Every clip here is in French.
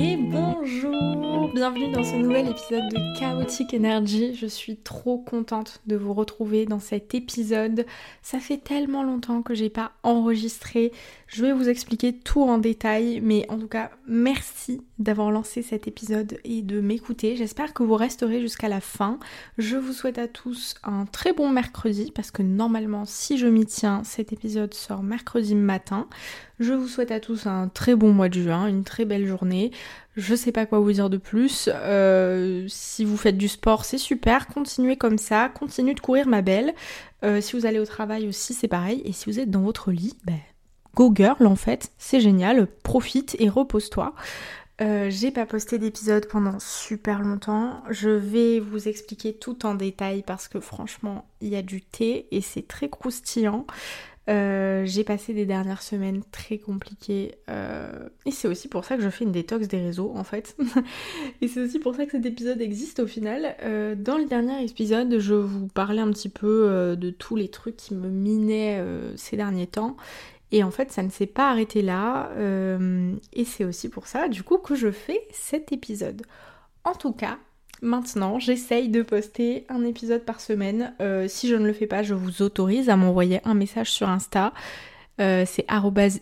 et bonjour Bienvenue dans ce nouvel épisode de Chaotic Energy. Je suis trop contente de vous retrouver dans cet épisode. Ça fait tellement longtemps que j'ai pas enregistré. Je vais vous expliquer tout en détail, mais en tout cas, merci d'avoir lancé cet épisode et de m'écouter. J'espère que vous resterez jusqu'à la fin. Je vous souhaite à tous un très bon mercredi parce que normalement, si je m'y tiens, cet épisode sort mercredi matin. Je vous souhaite à tous un très bon mois de juin, une très belle journée. Je sais pas quoi vous dire de plus. Euh, si vous faites du sport, c'est super. Continuez comme ça. Continuez de courir, ma belle. Euh, si vous allez au travail aussi, c'est pareil. Et si vous êtes dans votre lit, ben, go girl en fait. C'est génial. Profite et repose-toi. Euh, j'ai pas posté d'épisode pendant super longtemps. Je vais vous expliquer tout en détail parce que franchement, il y a du thé et c'est très croustillant. Euh, j'ai passé des dernières semaines très compliquées euh, et c'est aussi pour ça que je fais une détox des réseaux en fait. et c'est aussi pour ça que cet épisode existe au final. Euh, dans le dernier épisode, je vous parlais un petit peu de tous les trucs qui me minaient ces derniers temps. Et en fait, ça ne s'est pas arrêté là. et c'est aussi pour ça, du coup, que je fais cet épisode. En tout cas, Maintenant, j'essaye de poster un épisode par semaine. Euh, si je ne le fais pas, je vous autorise à m'envoyer un message sur Insta. Euh, c'est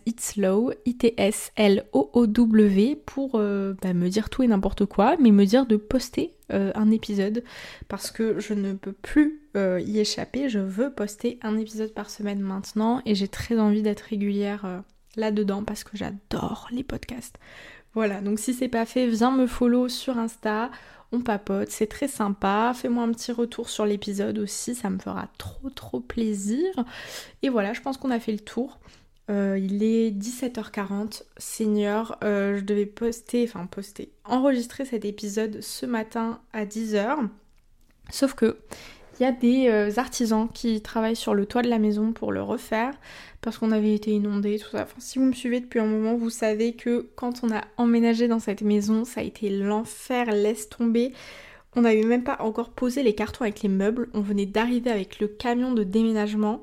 itslow, I-T-S-L-O-O-W, pour euh, bah, me dire tout et n'importe quoi, mais me dire de poster un épisode parce que je ne peux plus y échapper. Je veux poster un épisode par semaine maintenant et j'ai très envie d'être régulière là-dedans parce que j'adore les podcasts. Voilà, donc si c'est pas fait, viens me follow sur Insta on papote, c'est très sympa. Fais-moi un petit retour sur l'épisode aussi, ça me fera trop trop plaisir. Et voilà, je pense qu'on a fait le tour. Euh, il est 17h40, Seigneur, euh, je devais poster, enfin poster, enregistrer cet épisode ce matin à 10h. Sauf que il y a des euh, artisans qui travaillent sur le toit de la maison pour le refaire parce qu'on avait été inondé, tout ça. Si vous me suivez depuis un moment, vous savez que quand on a emménagé dans cette maison, ça a été l'enfer, laisse tomber. On n'avait même pas encore posé les cartons avec les meubles. On venait d'arriver avec le camion de déménagement.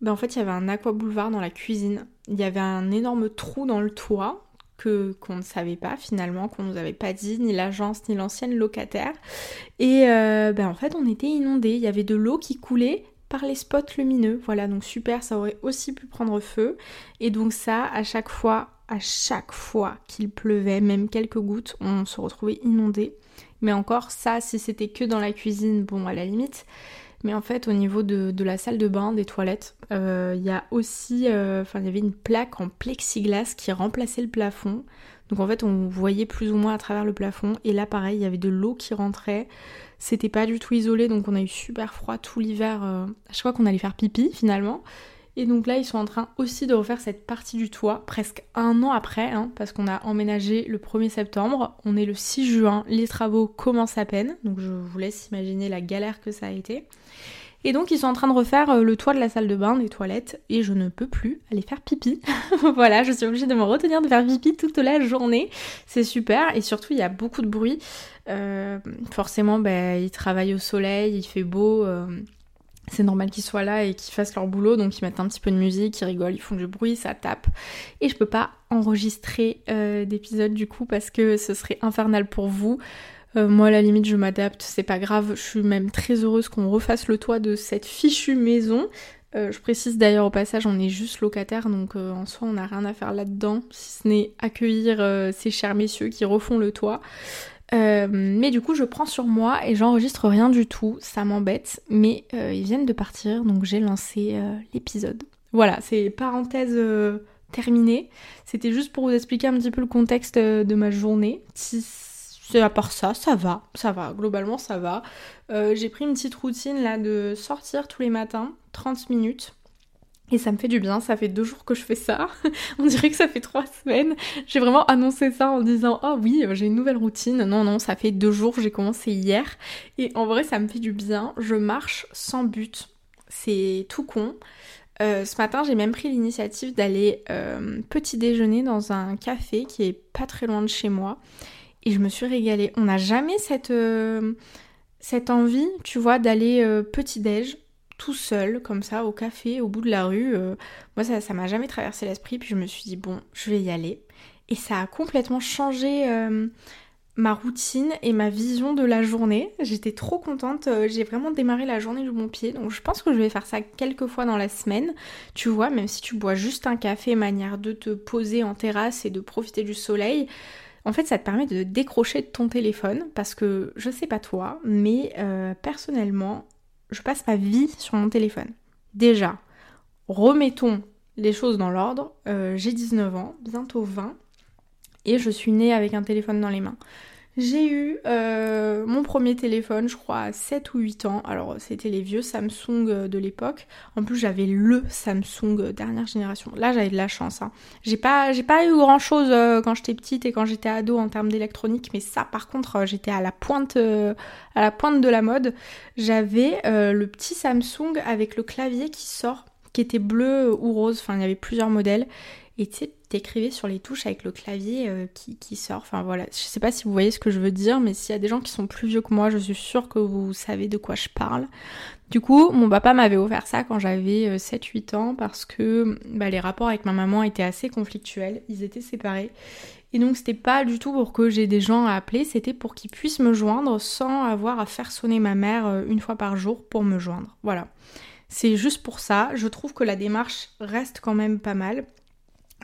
Ben, en fait, il y avait un aqua boulevard dans la cuisine. Il y avait un énorme trou dans le toit qu'on ne savait pas finalement, qu'on nous avait pas dit, ni l'agence, ni l'ancienne locataire. Et euh, ben en fait, on était inondés. Il y avait de l'eau qui coulait les spots lumineux. Voilà, donc super, ça aurait aussi pu prendre feu. Et donc ça, à chaque fois, à chaque fois qu'il pleuvait, même quelques gouttes, on se retrouvait inondé. Mais encore, ça, si c'était que dans la cuisine, bon, à la limite. Mais en fait, au niveau de, la salle de bain, des toilettes, euh, il y a aussi, euh, enfin, il y avait une plaque en plexiglas qui remplaçait le plafond. Donc en fait, on voyait plus ou moins à travers le plafond. Et là, pareil, il y avait de l'eau qui rentrait. C'était pas du tout isolé, donc on a eu super froid tout l'hiver. Euh, à chaque fois qu'on allait faire pipi, finalement. Et donc là, ils sont en train aussi de refaire cette partie du toit, presque un an après, hein, parce qu'on a emménagé le 1er septembre. On est le 6 juin, les travaux commencent à peine, donc je vous laisse imaginer la galère que ça a été. Et donc ils sont en train de refaire euh, le toit de la salle de bain, des toilettes, et je ne peux plus aller faire pipi. voilà, je suis obligée de me retenir de faire pipi toute la journée. C'est super, et surtout il y a beaucoup de bruit. Euh, forcément, ben, ils travaillent au soleil, il fait beau. Euh, c'est normal qu'ils soient là et qu'ils fassent leur boulot, donc ils mettent un petit peu de musique, ils rigolent, ils font du bruit, ça tape. Et je peux pas enregistrer d'épisode du coup parce que ce serait infernal pour vous. Euh, moi, à la limite, je m'adapte, c'est pas grave. Je suis même très heureuse qu'on refasse le toit de cette fichue maison. Euh, je précise d'ailleurs au passage, on est juste locataire, donc en soi, on n'a rien à faire là-dedans, si ce n'est accueillir ces chers messieurs qui refont le toit. Euh, mais du coup, je prends sur moi et j'enregistre rien du tout. Ça m'embête. Mais euh, ils viennent de partir, donc j'ai lancé euh, l'épisode. Voilà, c'est parenthèse terminée. C'était juste pour vous expliquer un petit peu le contexte de ma journée. À part ça, ça va, ça va, globalement ça va. j'ai pris une petite routine là de sortir tous les matins, 30 minutes, et ça me fait du bien, ça fait deux jours que je fais ça. On dirait que ça fait trois semaines. J'ai vraiment annoncé ça en disant Oh oui, j'ai une nouvelle routine. Non, non, ça fait deux jours, j'ai commencé hier. Et en vrai, ça me fait du bien. Je marche sans but. C'est tout con. Euh, ce matin, j'ai même pris l'initiative d'aller euh, petit déjeuner dans un café qui est pas très loin de chez moi. Et je me suis régalée. On n'a jamais cette, euh, envie, tu vois, d'aller petit déj tout seul, comme ça, au café, au bout de la rue. Euh, moi, ça, ça m'a jamais traversé l'esprit, puis je me suis dit, bon, je vais y aller. et ça a complètement changé euh, ma routine et ma vision de la journée. J'étais trop contente, euh, j'ai vraiment démarré la journée de mon pied, donc je pense que je vais faire ça quelques fois dans la semaine. Tu vois, même si tu bois juste un café, manière de te poser en terrasse et de profiter du soleil, en fait ça te permet de décrocher ton téléphone parce que je sais pas toi, mais euh, personnellement, je passe ma vie sur mon téléphone. Déjà, remettons les choses dans l'ordre. Euh, j'ai 19 ans, bientôt 20 et je suis née avec un téléphone dans les mains. J'ai eu euh, mon premier téléphone, je crois, à 7 ou 8 ans. Alors, c'était les vieux Samsung euh, de l'époque. En plus, j'avais le Samsung euh, dernière génération. Là, j'avais de la chance. Hein. J'ai pas, eu grand chose quand j'étais petite et quand j'étais ado en termes d'électronique, mais ça, par contre, j'étais à la pointe, à la pointe de la mode. J'avais le petit Samsung avec le clavier qui sort, qui était bleu ou rose. Enfin, il y avait plusieurs modèles. Et tu sais, t'écrivais sur les touches avec le clavier euh, qui, qui, sort. Enfin voilà, je sais pas si vous voyez ce que je veux dire, mais s'il y a des gens qui sont plus vieux que moi, je suis sûre que vous savez de quoi je parle. Du coup, mon papa m'avait offert ça quand j'avais 7-8 euh, ans parce que bah, les rapports avec ma maman étaient assez conflictuels, ils étaient séparés. Et donc c'était pas du tout pour que j'ai des gens à appeler, c'était pour qu'ils puissent me joindre sans avoir à faire sonner ma mère euh, une fois par jour pour me joindre. Voilà. C'est juste pour ça, je trouve que la démarche reste quand même pas mal.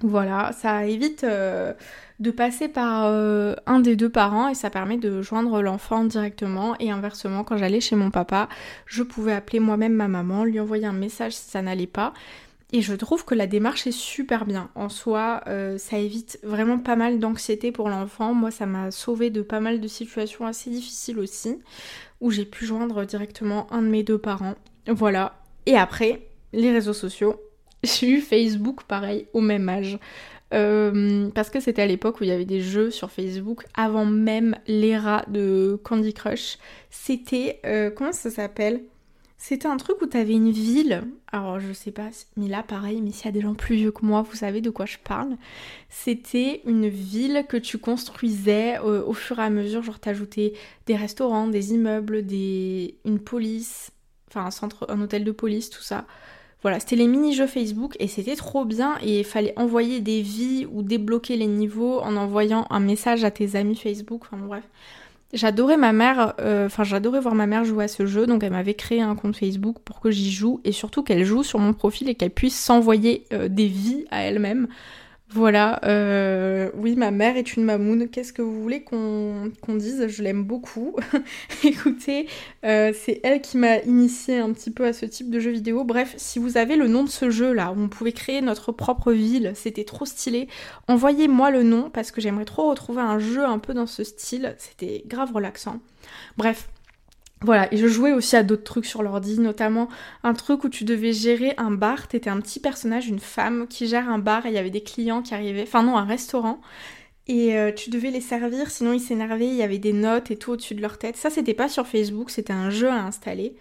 Voilà, ça évite euh, de passer par euh, un des deux parents et ça permet de joindre l'enfant directement et inversement quand j'allais chez mon papa, je pouvais appeler moi-même ma maman, lui envoyer un message si ça n'allait pas. Et je trouve que la démarche est super bien. En soi, euh, ça évite vraiment pas mal d'anxiété pour l'enfant. Moi, ça m'a sauvé de pas mal de situations assez difficiles aussi, où j'ai pu joindre directement un de mes deux parents. Voilà. Et après, les réseaux sociaux, j'ai eu Facebook pareil au même âge. Euh, parce que c'était à l'époque où il y avait des jeux sur Facebook avant même l'ère de Candy Crush. C'était. Euh, comment ça s'appelle? C'était un truc où t'avais une ville. Alors je sais pas, mais là pareil, mais s'il y a des gens plus vieux que moi, vous savez de quoi je parle. C'était une ville que tu construisais euh, au fur et à mesure. Genre t'ajoutais des restaurants, des immeubles, des... une police, enfin un centre, un hôtel de police, tout ça. Voilà, c'était les mini-jeux Facebook et c'était trop bien et il fallait envoyer des vies ou débloquer les niveaux en envoyant un message à tes amis Facebook, enfin bref. J'adorais ma mère, euh, enfin j'adorais voir ma mère jouer à ce jeu, donc elle m'avait créé un compte Facebook pour que j'y joue et surtout qu'elle joue sur mon profil et qu'elle puisse s'envoyer euh, des vies à elle-même. Voilà, euh, oui, ma mère est une mamoune. Qu'est-ce que vous voulez qu'on dise? Je l'aime beaucoup. Écoutez, euh, c'est elle qui m'a initié un petit peu à ce type de jeu vidéo. Bref, si vous avez le nom de ce jeu là, où on pouvait créer notre propre ville, c'était trop stylé. Envoyez-moi le nom parce que j'aimerais trop retrouver un jeu un peu dans ce style. C'était grave relaxant. Bref, voilà, et je jouais aussi à d'autres trucs sur l'ordi, notamment un truc où tu devais gérer un bar, t'étais un petit personnage, une femme qui gère un bar et il y avait des clients qui arrivaient, enfin non, un restaurant, et euh, tu devais les servir, sinon ils s'énervaient, il y avait des notes et tout au-dessus de leur tête. Ça, c'était pas sur Facebook, c'était un jeu à installer.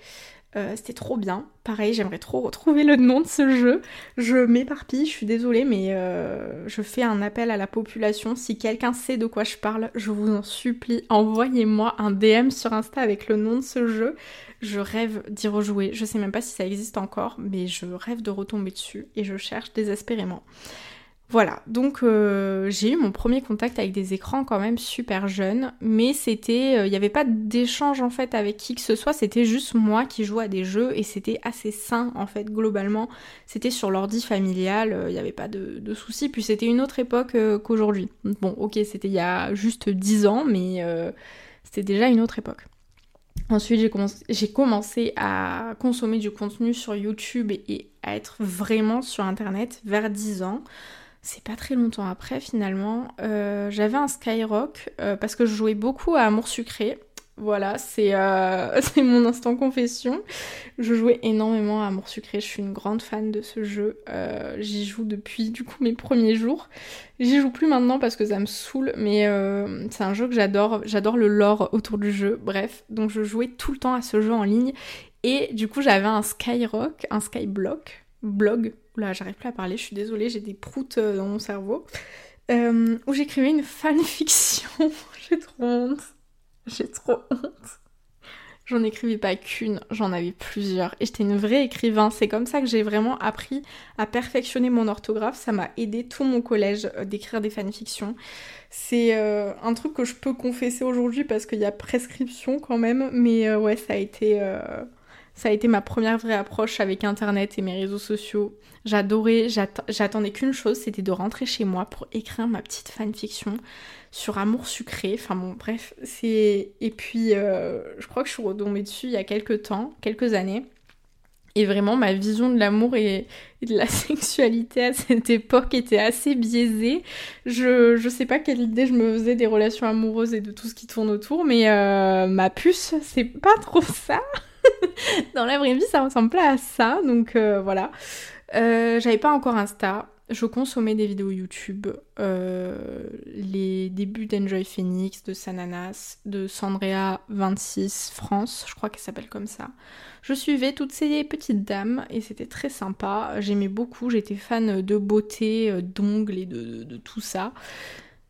Euh, c'était trop bien. Pareil, j'aimerais trop retrouver le nom de ce jeu. Je m'éparpille, je suis désolée, mais euh, je fais un appel à la population. Si quelqu'un sait de quoi je parle, je vous en supplie, envoyez-moi un DM sur Insta avec le nom de ce jeu. Je rêve d'y rejouer. Je sais même pas si ça existe encore, mais je rêve de retomber dessus et je cherche désespérément. Voilà, donc euh, j'ai eu mon premier contact avec des écrans quand même super jeune, mais c'était, il euh, n'y avait pas d'échange en fait avec qui que ce soit, c'était juste moi qui jouais à des jeux et c'était assez sain en fait globalement. C'était sur l'ordi familial, il euh, n'y avait pas de, soucis, puis c'était une autre époque qu'aujourd'hui. Bon, ok, c'était il y a juste 10 ans, mais c'était déjà une autre époque. Ensuite, j'ai commencé, commencé, à consommer du contenu sur YouTube et à être vraiment sur Internet vers 10 ans c'est pas très longtemps après finalement, euh, j'avais un Skyrock euh, parce que je jouais beaucoup à Amour Sucré. Voilà, euh, c'est mon instant confession. Je jouais énormément à Amour Sucré, je suis une grande fan de ce jeu. J'y joue depuis du coup mes premiers jours. J'y joue plus maintenant parce que ça me saoule, mais c'est un jeu que j'adore. J'adore le lore autour du jeu. Bref, donc je jouais tout le temps à ce jeu en ligne. Et du coup j'avais un Skyrock, un Skyblock, blog, Là, j'arrive plus à parler, je suis désolée, j'ai des proutes euh, dans mon cerveau. Euh, où j'écrivais une fanfiction. j'ai trop honte. J'ai trop honte. j'en écrivais pas qu'une, j'en avais plusieurs. Et j'étais une vraie écrivain. C'est comme ça que j'ai vraiment appris à perfectionner mon orthographe. Ça m'a aidé tout mon collège euh, d'écrire des fanfictions. C'est euh, un truc que je peux confesser aujourd'hui parce qu'il y a prescription quand même. Mais ouais, ça a été... Ça a été ma première vraie approche avec Internet et mes réseaux sociaux. J'adorais, j'attendais qu'une chose, c'était de rentrer chez moi pour écrire ma petite fanfiction sur Amour sucré. Enfin bon, bref, c'est... Et puis, euh, je crois que je suis retombée dessus il y a quelques temps, quelques années. Et vraiment, ma vision de l'amour et, de la sexualité à cette époque était assez biaisée. Je, sais pas quelle idée je me faisais des relations amoureuses et de tout ce qui tourne autour, mais euh, ma puce, c'est pas trop ça. Dans la vraie vie, ça ressemble pas à ça, donc euh, voilà. Euh, j'avais pas encore Insta. Je consommais des vidéos YouTube, euh, les débuts d'Enjoy Phoenix, de Sananas, de Sandrea26 France, je crois qu'elle s'appelle comme ça. Je suivais toutes ces petites dames et c'était très sympa. J'aimais beaucoup, j'étais fan de beauté, d'ongles et de, tout ça.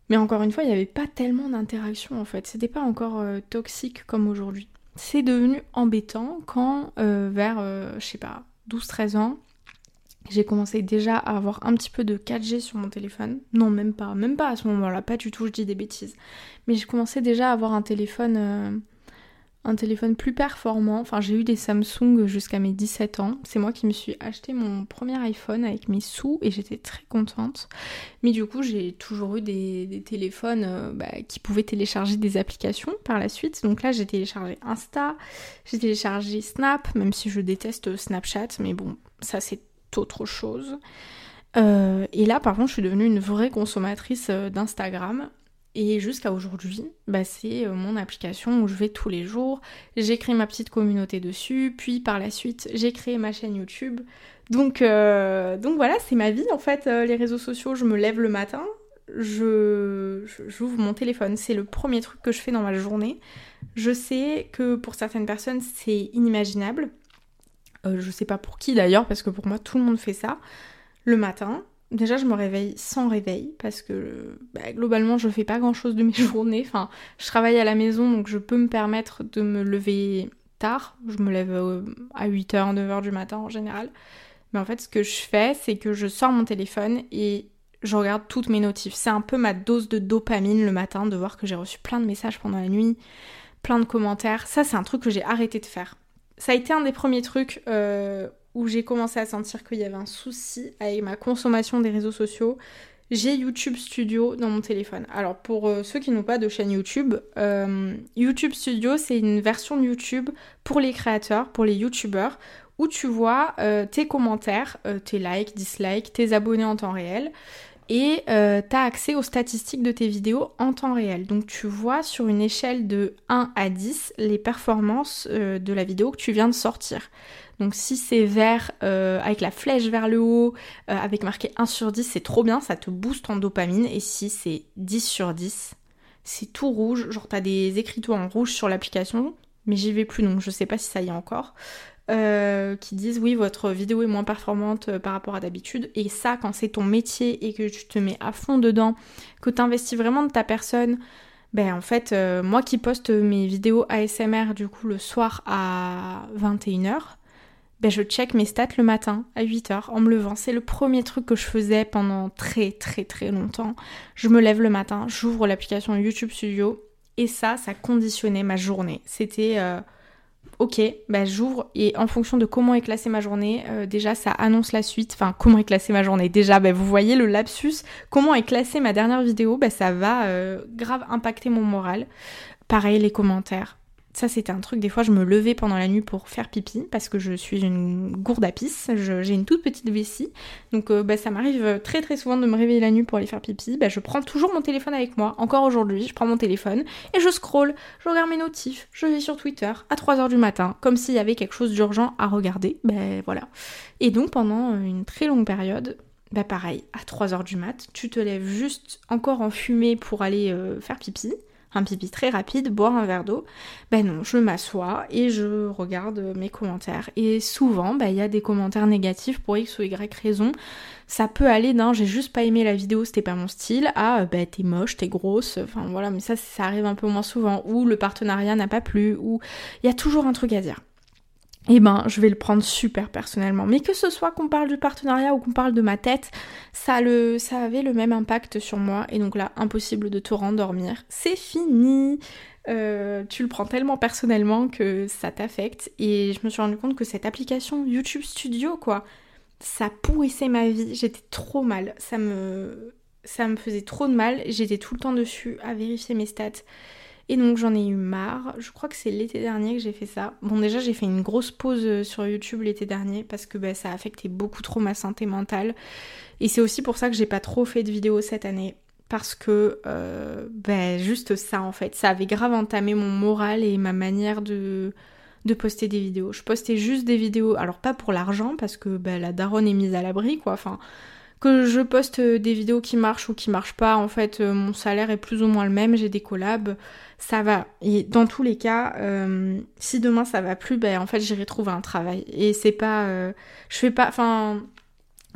Mais encore une fois, il n'y avait pas tellement d'interaction en fait. C'était pas encore toxique comme aujourd'hui c'est devenu embêtant quand euh, vers, euh, je sais pas, 12-13 ans, j'ai commencé déjà à avoir un petit peu de 4G sur mon téléphone. Non, même pas, même pas à ce moment-là, pas du tout, je dis des bêtises. Mais j'ai commencé déjà à avoir un téléphone euh, un téléphone plus performant. Enfin, j'ai eu des Samsung jusqu'à mes 17 ans. C'est moi qui me suis acheté mon premier iPhone avec mes sous et j'étais très contente. Mais du coup, j'ai toujours eu des, téléphones euh, bah, qui pouvaient télécharger des applications par la suite. Donc là, j'ai téléchargé Insta, j'ai téléchargé Snap, même si je déteste Snapchat. Mais bon, ça c'est autre chose. Euh, et là, par contre, je suis devenue une vraie consommatrice euh, d'Instagram. Et jusqu'à aujourd'hui, bah, c'est euh, mon application où je vais tous les jours. J'ai créé ma petite communauté dessus, puis par la suite, j'ai créé ma chaîne YouTube. Donc, euh, voilà, c'est ma vie en fait, euh, les réseaux sociaux. Je me lève le matin, je j'ouvre mon téléphone, c'est le premier truc que je fais dans ma journée. Je sais que pour certaines personnes, c'est inimaginable. je sais pas pour qui d'ailleurs, parce que pour moi, tout le monde fait ça. Le matin, Déjà, je me réveille sans réveil parce que bah, globalement, je fais pas grand chose de mes journées. Enfin, je travaille à la maison donc je peux me permettre de me lever tard. Je me lève euh, à 8h, 9h du matin en général. Mais en fait, ce que je fais, c'est que je sors mon téléphone et je regarde toutes mes notifs. C'est un peu ma dose de dopamine le matin de voir que j'ai reçu plein de messages pendant la nuit, plein de commentaires. Ça, c'est un truc que j'ai arrêté de faire. Ça a été un des premiers trucs euh, où j'ai commencé à sentir qu'il y avait un souci avec ma consommation des réseaux sociaux, j'ai YouTube Studio dans mon téléphone. Alors pour euh, ceux qui n'ont pas de chaîne YouTube, euh, YouTube Studio c'est une version de YouTube pour les créateurs, pour les YouTubeurs, où tu vois euh, tes commentaires, tes likes, dislikes, tes abonnés en temps réel. Et tu as accès aux statistiques de tes vidéos en temps réel. Donc tu vois sur une échelle de 1 à 10 les performances de la vidéo que tu viens de sortir. Donc si c'est vert euh, avec la flèche vers le haut, euh, avec marqué 1 sur 10, c'est trop bien, ça te booste en dopamine. Et si c'est 10 sur 10, c'est tout rouge, genre t'as des écriteaux en rouge sur l'application, mais j'y vais plus donc je sais pas si ça y est encore. Euh, qui disent oui votre vidéo est moins performante par rapport à d'habitude et ça quand c'est ton métier et que tu te mets à fond dedans, que tu investis vraiment de ta personne, ben en fait moi qui poste mes vidéos ASMR du coup le soir à 21h, ben je check mes stats le matin à 8h en me levant. C'est le premier truc que je faisais pendant très très très longtemps. Je me lève le matin, j'ouvre l'application YouTube Studio et ça, ça conditionnait ma journée. C'était euh, ok, ben j'ouvre et en fonction de comment est classée ma journée, euh, déjà ça annonce la suite. Enfin, comment est classée ma journée Déjà, ben, vous voyez le lapsus, comment est classée ma dernière vidéo, ben, ça va euh, grave impacter mon moral. Pareil, les commentaires. Ça, c'était un truc, des fois, je me levais pendant la nuit pour faire pipi, parce que je suis une gourde à pisse, j'ai une toute petite vessie. Donc, euh, bah, ça m'arrive très très souvent de me réveiller la nuit pour aller faire pipi. Bah, je prends toujours mon téléphone avec moi. Encore aujourd'hui, je prends mon téléphone et je scroll, je regarde mes notifs, je vais sur Twitter à 3h du matin, comme s'il y avait quelque chose d'urgent à regarder. Ben voilà. Et donc, pendant une très longue période, bah pareil, à 3h du mat, tu te lèves juste encore en fumée pour aller euh, faire pipi un pipi très rapide, boire un verre d'eau. Ben non, je m'assois et je regarde mes commentaires. Et souvent, ben, il y a des commentaires négatifs pour X ou Y raison. Ça peut aller d'un j'ai juste pas aimé la vidéo, c'était pas mon style, à ben t'es moche, t'es grosse, enfin voilà, mais ça, ça arrive un peu moins souvent. Ou le partenariat n'a pas plu, ou il y a toujours un truc à dire eh ben, je vais le prendre super personnellement. Mais que ce soit qu'on parle du partenariat ou qu'on parle de ma tête, ça, le, ça avait le même impact sur moi. Et donc là, impossible de te rendormir. C'est fini. Euh, tu le prends tellement personnellement que ça t'affecte. Et je me suis rendu compte que cette application YouTube Studio, quoi, ça pourrissait ma vie. J'étais trop mal. Ça me, ça me faisait trop de mal. J'étais tout le temps dessus à vérifier mes stats. Et donc j'en ai eu marre. Je crois que c'est l'été dernier que j'ai fait ça. Bon déjà j'ai fait une grosse pause euh, sur YouTube l'été dernier parce que bah, ça a affecté beaucoup trop ma santé mentale. Et c'est aussi pour ça que j'ai pas trop fait de vidéos cette année. Parce que euh, bah, juste ça en fait. Ça avait grave entamé mon moral et ma manière de de poster des vidéos. Je postais juste des vidéos, alors pas pour l'argent parce que bah, la daronne est mise à l'abri quoi. Enfin, que je poste des vidéos qui marchent ou qui marchent pas, en fait, euh, mon salaire est plus ou moins le même, j'ai des collabs, ça va. Et dans tous les cas, euh, si demain ça va plus, ben en fait j'irai trouver un travail. Et c'est pas, euh, je fais pas, enfin,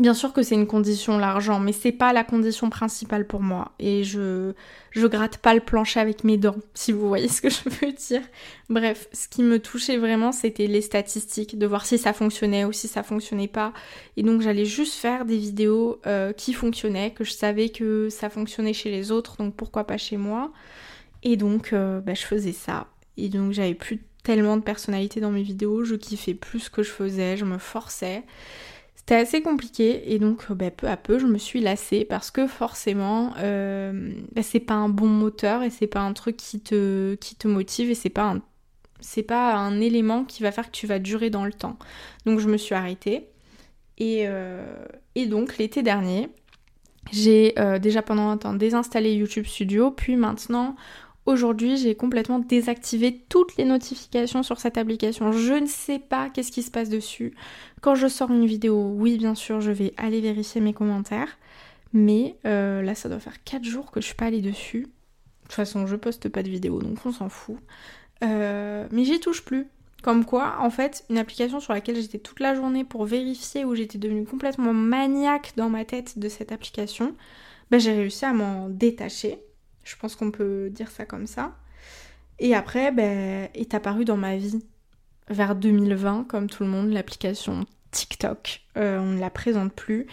Bien sûr que c'est une condition l'argent, mais c'est pas la condition principale pour moi. Et je je gratte pas le plancher avec mes dents, si vous voyez ce que je veux dire. Bref, ce qui me touchait vraiment, c'était les statistiques, de voir si ça fonctionnait ou si ça fonctionnait pas. Et donc j'allais juste faire des vidéos euh, qui fonctionnaient, que je savais que ça fonctionnait chez les autres, donc pourquoi pas chez moi. Et donc euh, bah, je faisais ça. Et donc j'avais plus tellement de personnalité dans mes vidéos, je kiffais plus ce que je faisais, je me forçais. C'était assez compliqué et donc bah, peu à peu je me suis lassée parce que forcément euh, bah, c'est pas un bon moteur et c'est pas un truc qui te, qui te motive et c'est pas un c'est pas un élément qui va faire que tu vas durer dans le temps. Donc je me suis arrêtée et, euh, et donc l'été dernier j'ai euh, déjà pendant un temps désinstallé YouTube Studio puis maintenant Aujourd'hui, j'ai complètement désactivé toutes les notifications sur cette application. Je ne sais pas qu'est-ce qui se passe dessus. Quand je sors une vidéo, oui, bien sûr, je vais aller vérifier mes commentaires. Mais euh, là, ça doit faire 4 jours que je suis pas allée dessus. De toute façon, je poste pas de vidéos, donc on s'en fout. Euh, mais j'y touche plus. Comme quoi, en fait, une application sur laquelle j'étais toute la journée pour vérifier où j'étais devenue complètement maniaque dans ma tête de cette application, ben, j'ai réussi à m'en détacher. Je pense qu'on peut dire ça comme ça. Et après, ben, est apparue dans ma vie vers 2020, comme tout le monde, l'application TikTok. Euh, on ne la présente plus.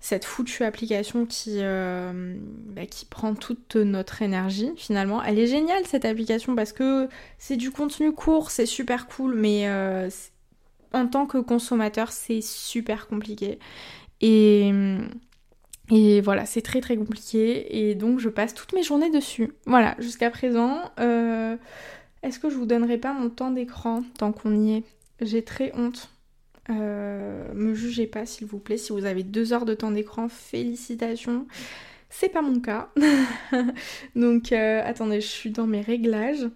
Cette foutue application qui, euh, bah, qui prend toute notre énergie finalement. Elle est géniale cette application parce que c'est du contenu court, c'est super cool, mais euh, en tant que consommateur, c'est super compliqué. Et et voilà, c'est très très compliqué et donc je passe toutes mes journées dessus. Voilà, jusqu'à présent, euh, est-ce que je vous donnerai pas mon temps d'écran tant qu'on y est? J'ai très honte. Euh, me jugez pas s'il vous plaît. Si vous avez deux heures de temps d'écran, félicitations. C'est pas mon cas. donc euh, attendez, je suis dans mes réglages.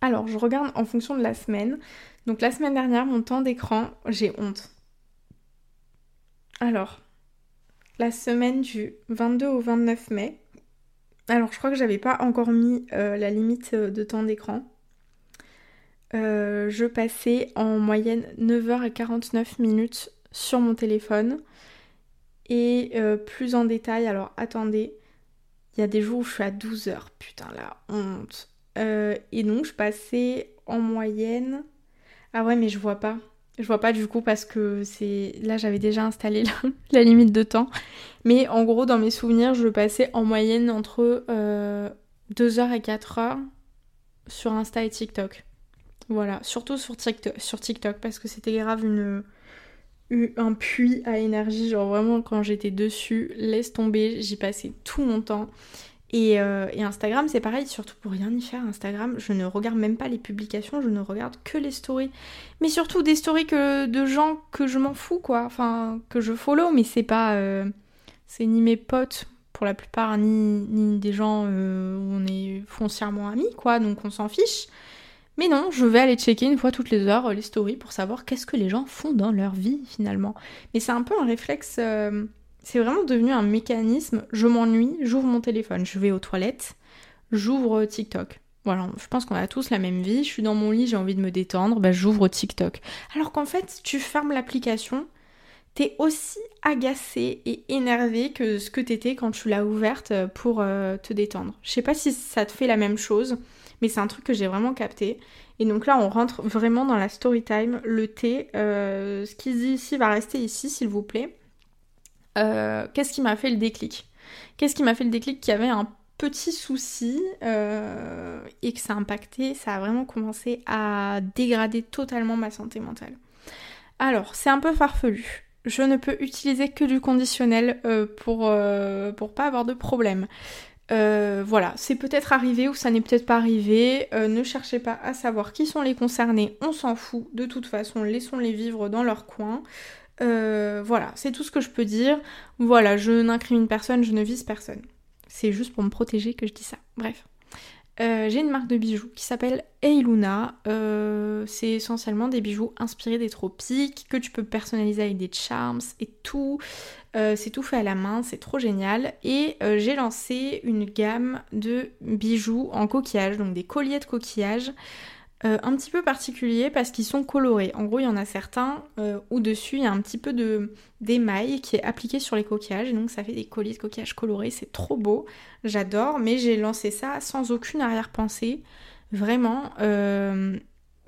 Alors, je regarde en fonction de la semaine. Donc la semaine dernière, mon temps d'écran, j'ai honte. Alors, la semaine du 22 au 29 mai. Alors je crois que j'avais pas encore mis euh, la limite euh, de temps d'écran. Euh, je passais en moyenne 9h49 minutes sur mon téléphone. Et plus en détail, alors attendez, il y a des jours où je suis à 12h, putain la honte. et donc je passais en moyenne... Ah ouais mais je vois pas. Je vois pas du coup parce que c'est là j'avais déjà installé la, limite de temps. Mais en gros dans mes souvenirs je passais en moyenne entre 2h euh, et 4h sur Insta et TikTok. Voilà, surtout sur TikTok, parce que c'était grave une, un puits à énergie. Genre vraiment quand j'étais dessus, laisse tomber, j'y passais tout mon temps. Euh, et, Instagram, c'est pareil, surtout pour rien y faire. Instagram, je ne regarde même pas les publications, je ne regarde que les stories. Mais surtout des stories de gens que je m'en fous, quoi. Enfin, que je follow, mais c'est pas. Euh, c'est ni mes potes, pour la plupart, ni, ni des gens euh, où on est foncièrement amis, quoi. Donc on s'en fiche. Mais non, je vais aller checker une fois toutes les heures les stories pour savoir qu'est-ce que les gens font dans leur vie, finalement. Mais c'est un peu un réflexe c'est vraiment devenu un mécanisme. Je m'ennuie, j'ouvre mon téléphone, je vais aux toilettes, j'ouvre TikTok. Voilà, je pense qu'on a tous la même vie. Je suis dans mon lit, j'ai envie de me détendre, bah, j'ouvre TikTok. Alors qu'en fait, tu fermes l'application, t'es aussi agacé et énervé que ce que t'étais quand tu l'as ouverte pour euh, te détendre. Je sais pas si ça te fait la même chose, mais c'est un truc que j'ai vraiment capté. Et donc là, on rentre vraiment dans la story time. Le thé, euh, ce qu'il dit ici va rester ici, s'il vous plaît. Euh, qu'est-ce qui m'a fait le déclic? Qu'est-ce qui m'a fait le déclic? Qu'il y avait un petit souci et que ça a impacté, ça a vraiment commencé à dégrader totalement ma santé mentale. Alors, c'est un peu farfelu je ne peux utiliser que du conditionnel euh, pour, euh, pour pas avoir de problème. Euh, voilà, c'est peut-être arrivé ou ça n'est peut-être pas arrivé. ne cherchez pas à savoir qui sont les concernés, on s'en fout. De toute façon, laissons-les vivre dans leur coin. Voilà, c'est tout ce que je peux dire. Voilà, je n'incrimine personne, je ne vise personne. C'est juste pour me protéger que je dis ça. Bref. Euh, j'ai une marque de bijoux qui s'appelle Eiluna. Euh, c'est essentiellement des bijoux inspirés des tropiques que tu peux personnaliser avec des charms et tout. Euh, c'est tout fait à la main, c'est trop génial. Et j'ai lancé une gamme de bijoux en coquillage, donc des colliers de coquillage. Euh, un petit peu particulier parce qu'ils sont colorés. En gros, il y en a certains euh, où dessus il y a un petit peu de d'émail qui est appliqué sur les coquillages, et donc ça fait des colliers de coquillages colorés, c'est trop beau, j'adore, mais j'ai lancé ça sans aucune arrière-pensée. Vraiment, euh,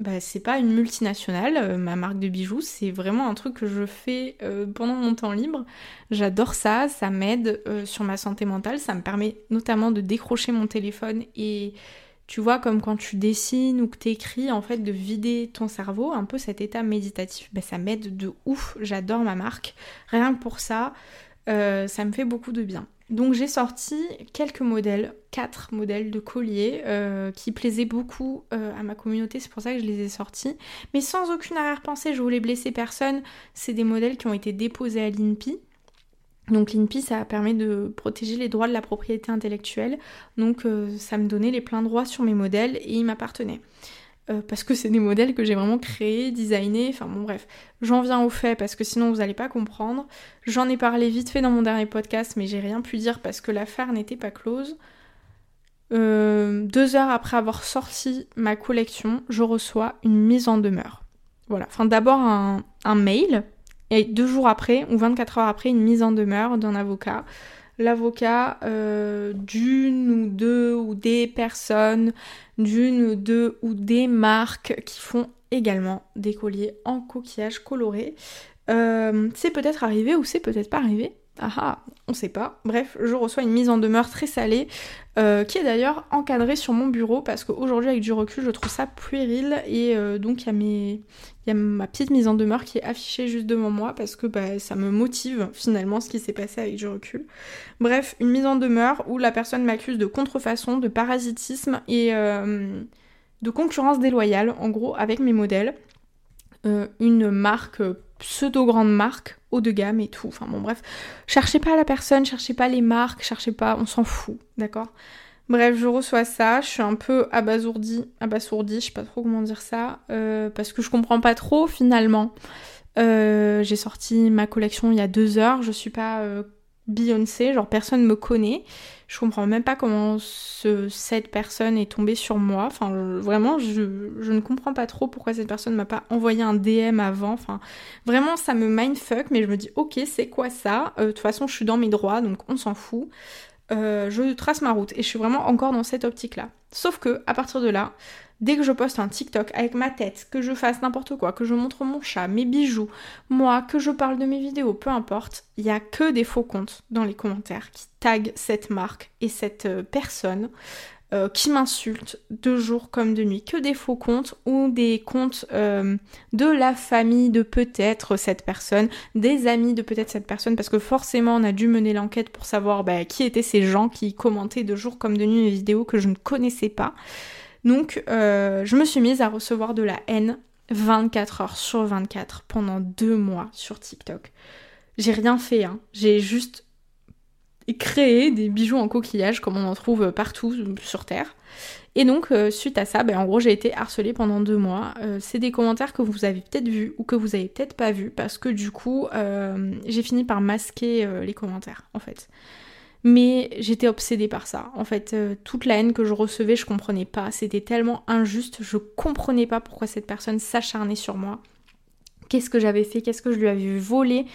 bah, c'est pas une multinationale, ma marque de bijoux, c'est vraiment un truc que je fais pendant mon temps libre. J'adore ça, ça m'aide sur ma santé mentale, ça me permet notamment de décrocher mon téléphone et tu vois, comme quand tu dessines ou que tu écris, en fait, de vider ton cerveau, un peu cet état méditatif, ben, ça m'aide de ouf. J'adore ma marque. Rien que pour ça, euh, ça me fait beaucoup de bien. Donc j'ai sorti quelques modèles, quatre modèles de colliers euh, qui plaisaient beaucoup euh, à ma communauté, c'est pour ça que je les ai sortis. Mais sans aucune arrière-pensée, je voulais blesser personne. C'est des modèles qui ont été déposés à l'INPI. Donc l'INPI, ça permet de protéger les droits de la propriété intellectuelle. Donc euh, ça me donnait les pleins droits sur mes modèles et ils m'appartenaient. Euh, parce que c'est des modèles que j'ai vraiment créés, designés, enfin bon bref. J'en viens au fait parce que sinon vous n'allez pas comprendre. J'en ai parlé vite fait dans mon dernier podcast mais j'ai rien pu dire parce que l'affaire n'était pas close. Euh, deux heures après avoir sorti ma collection, je reçois une mise en demeure. Voilà, enfin d'abord un, un mail et deux jours après, ou 24 heures après, une mise en demeure d'un avocat. L'avocat euh, d'une ou deux ou des personnes, d'une ou deux ou des marques qui font également des colliers en coquillage coloré. Euh, c'est peut-être arrivé ou c'est peut-être pas arrivé. Ah ah, on sait pas. Bref, je reçois une mise en demeure très salée, euh, qui est d'ailleurs encadrée sur mon bureau, parce qu'aujourd'hui, avec du recul, je trouve ça puéril, et euh, donc il y, a ma petite mise en demeure qui est affichée juste devant moi, parce que bah, ça me motive finalement ce qui s'est passé avec du recul. Bref, une mise en demeure où la personne m'accuse de contrefaçon, de parasitisme et euh, de concurrence déloyale, en gros, avec mes modèles. une marque pseudo-grande marque de gamme et tout. Enfin bon bref, cherchez pas la personne, cherchez pas les marques, cherchez pas, on s'en fout, d'accord? Bref, je reçois ça, je suis un peu abasourdie, abasourdie, je sais pas trop comment dire ça, euh, parce que je comprends pas trop finalement. Euh, j'ai sorti ma collection il y a deux heures, je suis pas euh, Beyoncé, genre personne me connaît. Je comprends même pas comment cette personne est tombée sur moi. Enfin, vraiment, je, ne comprends pas trop pourquoi cette personne m'a pas envoyé un DM avant. Enfin, vraiment, ça me mindfuck, mais je me dis, ok, c'est quoi ça? Euh, De toute façon, je suis dans mes droits, donc on s'en fout. Euh, je trace ma route et je suis vraiment encore dans cette optique-là. Sauf que, à partir de là, Dès que je poste un TikTok avec ma tête, que je fasse n'importe quoi, que je montre mon chat, mes bijoux, moi, que je parle de mes vidéos, peu importe, il n'y a que des faux comptes dans les commentaires qui taguent cette marque et cette euh, personne euh, qui m'insultent de jour comme de nuit. Que des faux comptes ou des comptes euh, de la famille de peut-être cette personne, des amis de peut-être cette personne, parce que forcément on a dû mener l'enquête pour savoir bah, qui étaient ces gens qui commentaient de jour comme de nuit mes vidéos que je ne connaissais pas. Donc euh, je me suis mise à recevoir de la haine 24 heures sur 24 pendant deux mois sur TikTok. J'ai rien fait, hein. j'ai juste créé des bijoux en coquillage comme on en trouve partout sur Terre. Et donc, euh, suite à ça, ben, en gros, j'ai été harcelée pendant deux mois. Euh, c'est des commentaires que vous avez peut-être vus ou que vous avez peut-être pas vus parce que du coup, j'ai fini par masquer les commentaires, en fait. Mais j'étais obsédée par ça. En fait, euh, toute la haine que je recevais, je comprenais pas. C'était tellement injuste. Je comprenais pas pourquoi cette personne s'acharnait sur moi. Qu'est-ce que j'avais fait? Qu'est-ce que je lui avais volé?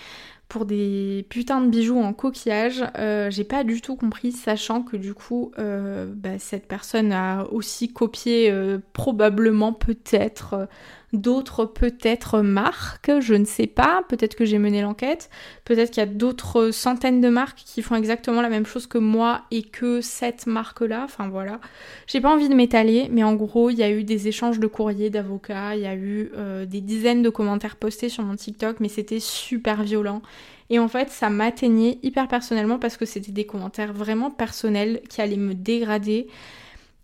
Pour des putains de bijoux en coquillage. Euh, j'ai pas du tout compris, sachant que du coup, euh, bah, cette personne a aussi copié probablement peut-être d'autres peut-être marques, je ne sais pas, peut-être que j'ai mené l'enquête, peut-être qu'il y a d'autres centaines de marques qui font exactement la même chose que moi et que cette marque-là, enfin voilà. J'ai pas envie de m'étaler, mais en gros, il y a eu des échanges de courriers d'avocats, il y a eu euh, des dizaines de commentaires postés sur mon TikTok, mais c'était super violent. Et en fait, ça m'atteignait hyper personnellement parce que c'était des commentaires vraiment personnels qui allaient me dégrader.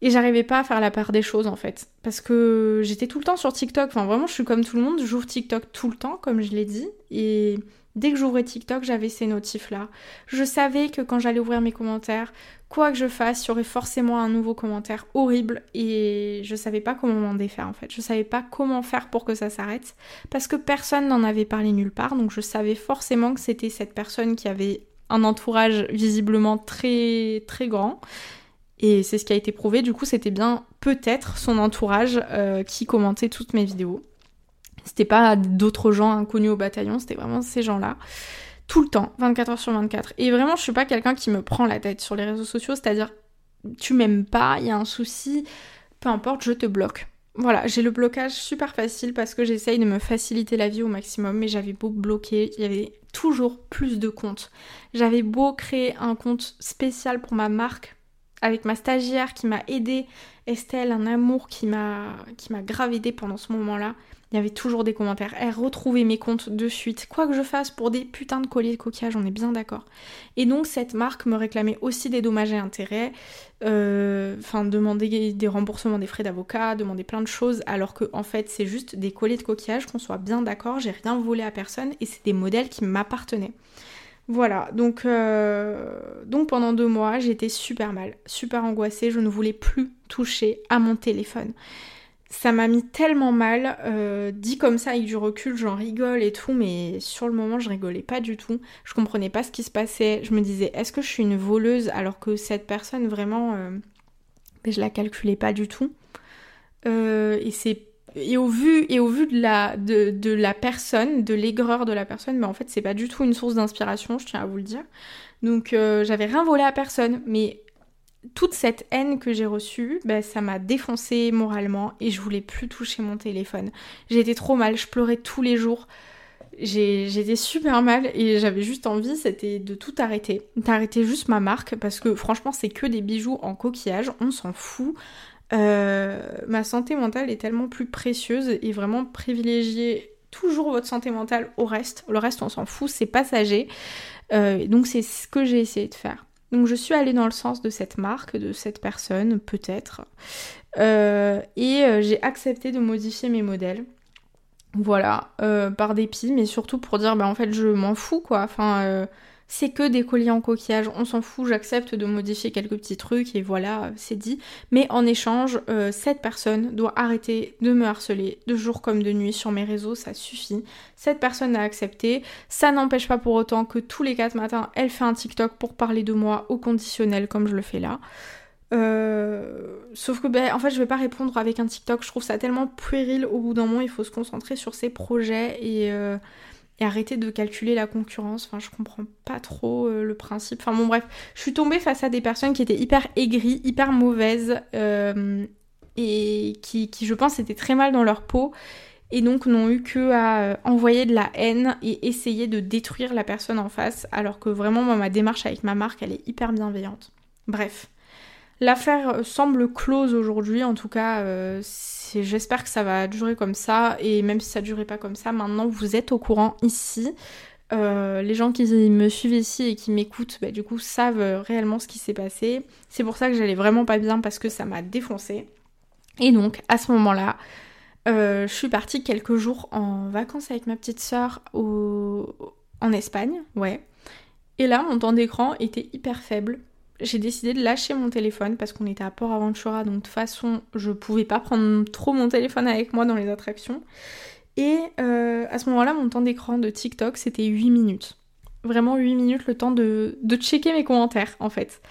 Et j'arrivais pas à faire la part des choses en fait. Parce que j'étais tout le temps sur TikTok. Enfin, vraiment, je suis comme tout le monde. J'ouvre TikTok tout le temps, comme je l'ai dit. Et dès que j'ouvrais TikTok, j'avais ces notifs-là. Je savais que quand j'allais ouvrir mes commentaires, quoi que je fasse, il y aurait forcément un nouveau commentaire horrible. Et je savais pas comment m'en défaire en fait. Je savais pas comment faire pour que ça s'arrête. Parce que personne n'en avait parlé nulle part. Donc je savais forcément que c'était cette personne qui avait un entourage visiblement très très grand et c'est ce qui a été prouvé, du coup c'était bien peut-être son entourage euh, qui commentait toutes mes vidéos. C'était pas d'autres gens inconnus au bataillon, c'était vraiment ces gens-là. Tout le temps, 24 heures sur 24. Et vraiment, je suis pas quelqu'un qui me prend la tête sur les réseaux sociaux, c'est-à-dire tu m'aimes pas, il y a un souci, peu importe, je te bloque. Voilà, j'ai le blocage super facile parce que j'essaye de me faciliter la vie au maximum, mais j'avais beau bloquer, il y avait toujours plus de comptes. J'avais beau créer un compte spécial pour ma marque avec ma stagiaire qui m'a aidé, Estelle, un amour qui m'a qui m'a grave pendant ce moment-là. Il y avait toujours des commentaires. Elle retrouvait mes comptes de suite. Quoi que je fasse pour des putains de colliers de coquillage, on est bien d'accord. Et donc cette marque me réclamait aussi des dommages et intérêts. Euh, enfin, demander des remboursements des frais d'avocat, demander plein de choses, alors que en fait c'est juste des colliers de coquillage, qu'on soit bien d'accord, j'ai rien volé à personne et c'est des modèles qui m'appartenaient. Voilà, donc, euh, donc pendant deux mois, j'étais super mal, super angoissée, je ne voulais plus toucher à mon téléphone. Ça m'a mis tellement mal, euh, dit comme ça avec du recul, j'en rigole et tout, mais sur le moment, je rigolais pas du tout. Je comprenais pas ce qui se passait. Je me disais, est-ce que je suis une voleuse alors que cette personne, vraiment, euh, je la calculais pas du tout. et c'est et au vu, et au vu de, la, personne, de l'aigreur de la personne, mais en fait c'est pas du tout une source d'inspiration, je tiens à vous le dire. Donc euh, j'avais rien volé à personne, mais toute cette haine que j'ai reçue, bah, ça m'a défoncé moralement et je voulais plus toucher mon téléphone. J'étais trop mal, je pleurais tous les jours. J'étais super mal et j'avais juste envie, c'était de tout arrêter. D'arrêter juste ma marque parce que franchement c'est que des bijoux en coquillage, on s'en fout. Euh, ma santé mentale est tellement plus précieuse et vraiment privilégier toujours votre santé mentale au reste. Le reste, on s'en fout, c'est passager. Euh, donc c'est ce que j'ai essayé de faire. Donc je suis allée dans le sens de cette marque, de cette personne, peut-être. Euh, et j'ai accepté de modifier mes modèles. Voilà, par dépit, mais surtout pour dire, bah en fait, je m'en fous, quoi. Enfin, c'est que des colliers en coquillage, on s'en fout, j'accepte de modifier quelques petits trucs et voilà, c'est dit. Mais en échange, euh, cette personne doit arrêter de me harceler de jour comme de nuit sur mes réseaux, ça suffit. Cette personne a accepté, ça n'empêche pas pour autant que tous les 4 matins, elle fait un TikTok pour parler de moi au conditionnel comme je le fais là. Euh, sauf que ben en fait je vais pas répondre avec un TikTok, je trouve ça tellement puéril au bout d'un moment, il faut se concentrer sur ses projets et euh, et arrêter de calculer la concurrence. Enfin, je comprends pas trop euh, le principe. Enfin, bon, bref, je suis tombée face à des personnes qui étaient hyper aigries, hyper mauvaises euh, et qui, je pense, étaient très mal dans leur peau et donc n'ont eu que à euh, envoyer de la haine et essayer de détruire la personne en face, alors que vraiment, moi, ma démarche avec ma marque, elle est hyper bienveillante. Bref. L'affaire semble close aujourd'hui, en tout cas, euh, j'espère que ça va durer comme ça, et même si ça ne durait pas comme ça, maintenant vous êtes au courant ici. Euh, les gens qui me suivent ici et qui m'écoutent, bah, du coup, savent réellement ce qui s'est passé. C'est pour ça que j'allais vraiment pas bien parce que ça m'a défoncé. Et donc, à ce moment-là, euh, je suis partie quelques jours en vacances avec ma petite sœur en Espagne, ouais. Et là, mon temps d'écran était hyper faible j'ai décidé de lâcher mon téléphone parce qu'on était à Port Aventura, donc de toute façon, je pouvais pas prendre trop mon téléphone avec moi dans les attractions. Et euh, à ce moment-là, mon temps d'écran de TikTok, c'était 8 minutes. vraiment 8 minutes le temps de, de checker mes commentaires en fait.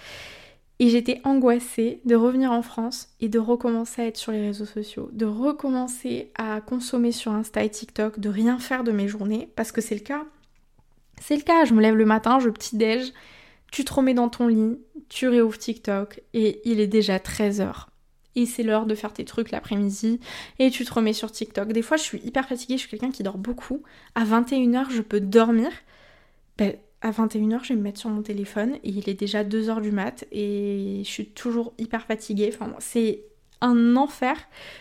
Et j'étais angoissée de revenir en France et de recommencer à être sur les réseaux sociaux, de recommencer à consommer sur Insta et TikTok, de rien faire de mes journées, parce que c'est le cas. C'est le cas, je me lève le matin, je petit-déj, tu te remets dans ton lit, tu réouvres TikTok et il est déjà 13h. Et c'est l'heure de faire tes trucs l'après-midi et tu te remets sur TikTok. Des fois, je suis hyper fatiguée, je suis quelqu'un qui dort beaucoup. À 21h, je peux dormir. Ben, à 21h, je vais me mettre sur mon téléphone et il est déjà 2h du mat et je suis toujours hyper fatiguée. Enfin, c'est un enfer.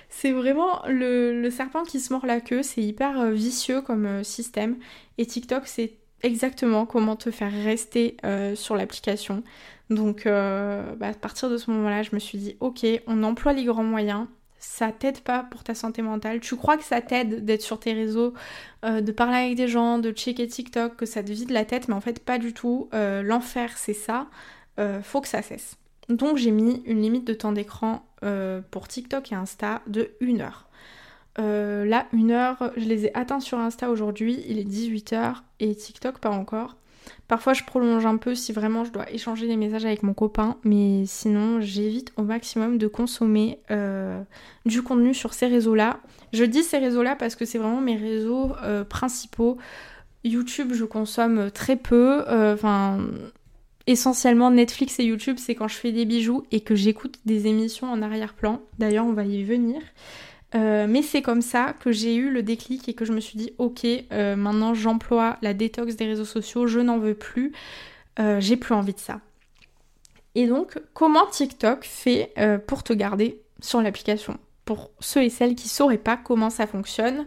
C'est vraiment le, serpent qui se mord la queue. C'est hyper euh, vicieux comme euh, système. Et TikTok, c'est exactement comment te faire rester euh, sur l'application. Donc, bah, à partir de ce moment-là, je me suis dit, ok, on emploie les grands moyens ça t'aide pas pour ta santé mentale. Tu crois que ça t'aide d'être sur tes réseaux, euh, de parler avec des gens, de checker TikTok, que ça te vide la tête, mais en fait pas du tout. Euh, l'enfer c'est ça, euh, faut que ça cesse. Donc j'ai mis une limite de temps d'écran pour TikTok et Insta de 1 heure. Là, une heure, je les ai atteints sur Insta aujourd'hui, il est 18h et TikTok pas encore. Parfois, je prolonge un peu si vraiment je dois échanger des messages avec mon copain, mais sinon, j'évite au maximum de consommer euh, du contenu sur ces réseaux-là. Je dis ces réseaux-là parce que c'est vraiment mes réseaux euh, principaux. YouTube, je consomme très peu. Euh, enfin, essentiellement Netflix et YouTube, c'est quand je fais des bijoux et que j'écoute des émissions en arrière-plan. D'ailleurs, on va y venir. Euh, mais c'est comme ça que j'ai eu le déclic et que je me suis dit ok euh, maintenant j'emploie la détox des réseaux sociaux, je n'en veux plus, euh, j'ai plus envie de ça. Et donc comment TikTok fait pour te garder sur l'application? Pour ceux et celles qui sauraient pas comment ça fonctionne,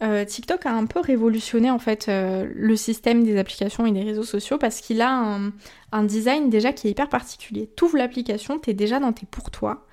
TikTok a un peu révolutionné en fait le système des applications et des réseaux sociaux parce qu'il a un, design déjà qui est hyper particulier. Tu ouvres l'application, tu es déjà dans tes pour toi.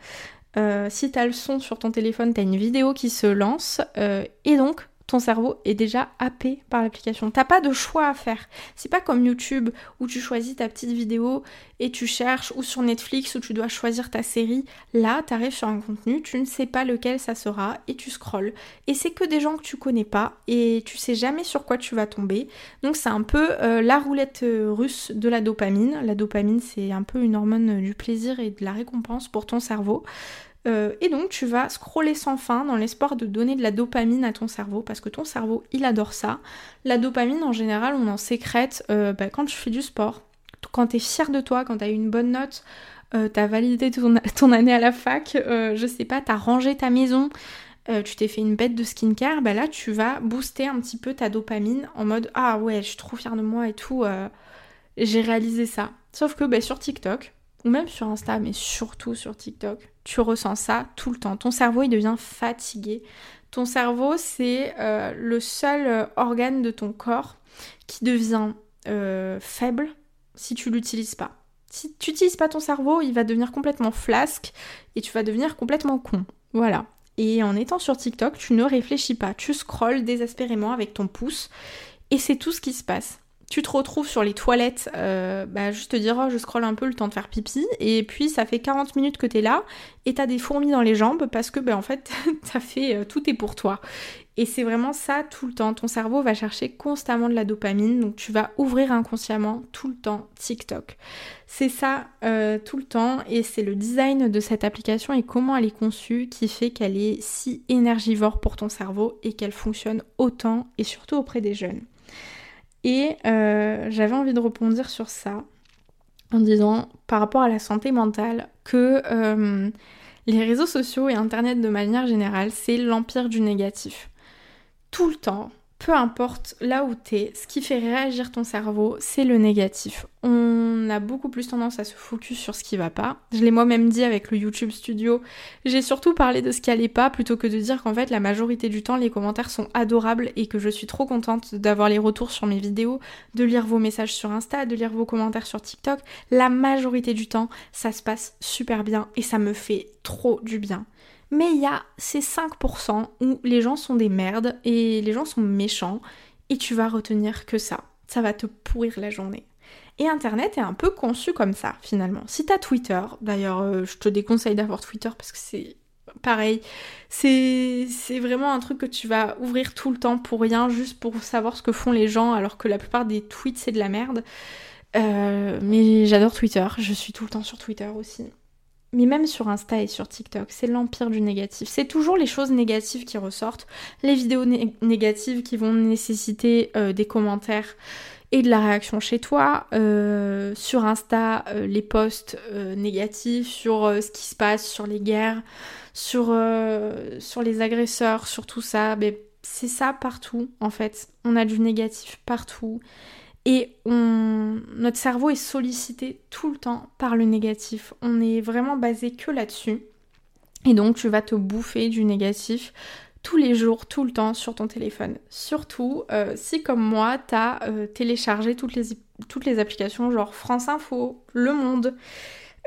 Euh, si tu as le son sur ton téléphone, tu as une vidéo qui se lance euh, et donc ton cerveau est déjà happé par l'application. T'as pas de choix à faire. C'est pas comme YouTube où tu choisis ta petite vidéo et tu cherches, ou sur Netflix où tu dois choisir ta série. Là, tu arrives sur un contenu, tu ne sais pas lequel ça sera et tu scrolles. Et c'est que des gens que tu connais pas et tu sais jamais sur quoi tu vas tomber. Donc c'est un peu euh, la roulette russe de la dopamine. La dopamine, c'est un peu une hormone du plaisir et de la récompense pour ton cerveau. Euh, et donc tu vas scroller sans fin dans l'espoir de donner de la dopamine à ton cerveau parce que ton cerveau il adore ça. La dopamine en général on en sécrète euh, bah, quand tu fais du sport, quand tu es fier de toi, quand tu as eu une bonne note, euh, tu as validé ton, année à la fac, je sais pas, tu as rangé ta maison, tu t'es fait une bête de skincare, bah là tu vas booster un petit peu ta dopamine en mode ah ouais je suis trop fière de moi et tout, j'ai réalisé ça. Sauf que bah, sur TikTok, ou même sur Insta, mais surtout sur TikTok, tu ressens ça tout le temps. Ton cerveau, il devient fatigué. Ton cerveau, c'est euh, le seul euh, organe de ton corps qui devient euh, faible si tu l'utilises pas. Si tu n'utilises pas ton cerveau, il va devenir complètement flasque et tu vas devenir complètement con. Voilà. Et en étant sur TikTok, tu ne réfléchis pas, tu scrolles désespérément avec ton pouce et c'est tout ce qui se passe tu te retrouves sur les toilettes, euh, bah, juste te dire oh je scrolle un peu le temps de faire pipi et puis ça fait 40 minutes que t'es là et t'as des fourmis dans les jambes parce que bah, en fait t'as fait euh, tout est pour toi. Et c'est vraiment ça tout le temps. Ton cerveau va chercher constamment de la dopamine, donc tu vas ouvrir inconsciemment tout le temps TikTok. C'est ça euh, tout le temps et c'est le design de cette application et comment elle est conçue qui fait qu'elle est si énergivore pour ton cerveau et qu'elle fonctionne autant et surtout auprès des jeunes. Et euh, j'avais envie de rebondir sur ça en disant par rapport à la santé mentale que euh, les réseaux sociaux et Internet de manière générale, c'est l'empire du négatif. Tout le temps, peu importe là où t'es, ce qui fait réagir ton cerveau, c'est le négatif. On a beaucoup plus tendance à se focus sur ce qui va pas. Je l'ai moi-même dit avec le YouTube Studio. J'ai surtout parlé de ce qui allait pas plutôt que de dire qu'en fait la majorité du temps les commentaires sont adorables et que je suis trop contente d'avoir les retours sur mes vidéos, de lire vos messages sur Insta, de lire vos commentaires sur TikTok. La majorité du temps, ça se passe super bien et ça me fait trop du bien. Mais il y a ces 5% où les gens sont des merdes et les gens sont méchants et tu vas retenir que ça. Ça va te pourrir la journée. Et Internet est un peu conçu comme ça finalement. Si t'as Twitter, d'ailleurs euh, je te déconseille d'avoir Twitter parce que c'est pareil. C'est vraiment un truc que tu vas ouvrir tout le temps pour rien, juste pour savoir ce que font les gens, alors que la plupart des tweets c'est de la merde. Euh, mais j'adore Twitter, je suis tout le temps sur Twitter aussi. Mais même sur Insta et sur TikTok, c'est l'empire du négatif. C'est toujours les choses négatives qui ressortent, les vidéos négatives qui vont nécessiter euh, des commentaires et de la réaction chez toi. Euh, sur Insta, les posts négatifs sur ce qui se passe, sur les guerres, sur, sur les agresseurs, sur tout ça. C'est ça partout en fait. On a du négatif partout. Et notre cerveau est sollicité tout le temps par le négatif. On est vraiment basé que là-dessus. Et donc tu vas te bouffer du négatif tous les jours, tout le temps sur ton téléphone. Surtout euh, si comme moi, tu as euh, téléchargé toutes les, toutes les applications genre France Info, Le Monde.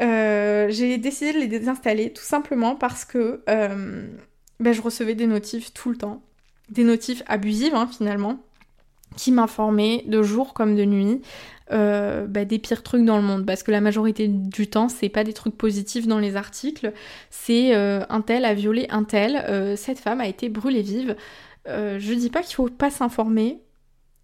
Euh, j'ai décidé de les désinstaller tout simplement parce que ben, je recevais des notifs tout le temps. Des notifs abusives hein, finalement qui m'informait de jour comme de nuit euh, bah, des pires trucs dans le monde. Parce que la majorité du temps c'est pas des trucs positifs dans les articles. C'est euh, un tel a violé un tel euh, cette femme a été brûlée vive. Je dis pas qu'il faut pas s'informer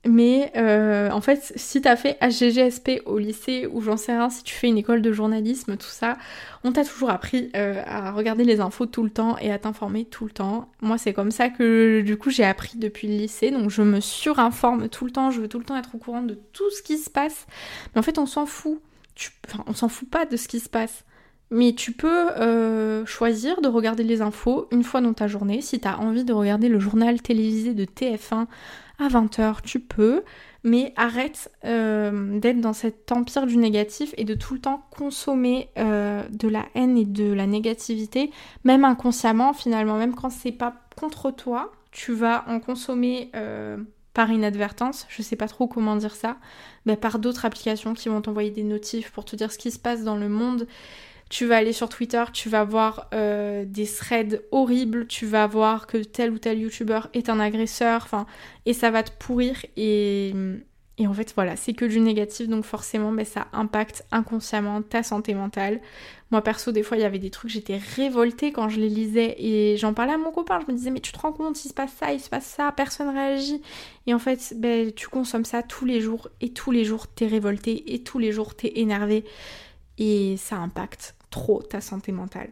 mais euh, en fait, si t'as fait HGGSP au lycée ou j'en sais rien, si tu fais une école de journalisme, tout ça, on t'a toujours appris euh, à regarder les infos tout le temps et à t'informer tout le temps. Moi, c'est comme ça que du coup j'ai appris depuis le lycée, donc je me surinforme tout le temps, je veux tout le temps être au courant de tout ce qui se passe. Mais en fait, on s'en fout. Enfin, on s'en fout pas de ce qui se passe. Mais tu peux euh, choisir de regarder les infos une fois dans ta journée. Si tu as envie de regarder le journal télévisé de TF1 à 20h, tu peux, mais arrête euh, d'être dans cet empire du négatif et de tout le temps consommer euh, de la haine et de la négativité, même inconsciemment finalement, même quand c'est pas contre toi, tu vas en consommer euh, par inadvertance, je sais pas trop comment dire ça, mais par d'autres applications qui vont t'envoyer des notifs pour te dire ce qui se passe dans le monde tu vas aller sur Twitter, tu vas voir euh, des threads horribles, tu vas voir que tel ou tel youtubeur est un agresseur, et ça va te pourrir et, en fait voilà, c'est que du négatif donc forcément ben, ça impacte inconsciemment ta santé mentale. Moi perso des fois il y avait des trucs, j'étais révoltée quand je les lisais et j'en parlais à mon copain, je me disais mais tu te rends compte, il se passe ça, il se passe ça, personne réagit. Et en fait ben, tu consommes ça tous les jours et tous les jours t'es révolté et tous les jours t'es énervé et ça impacte trop ta santé mentale.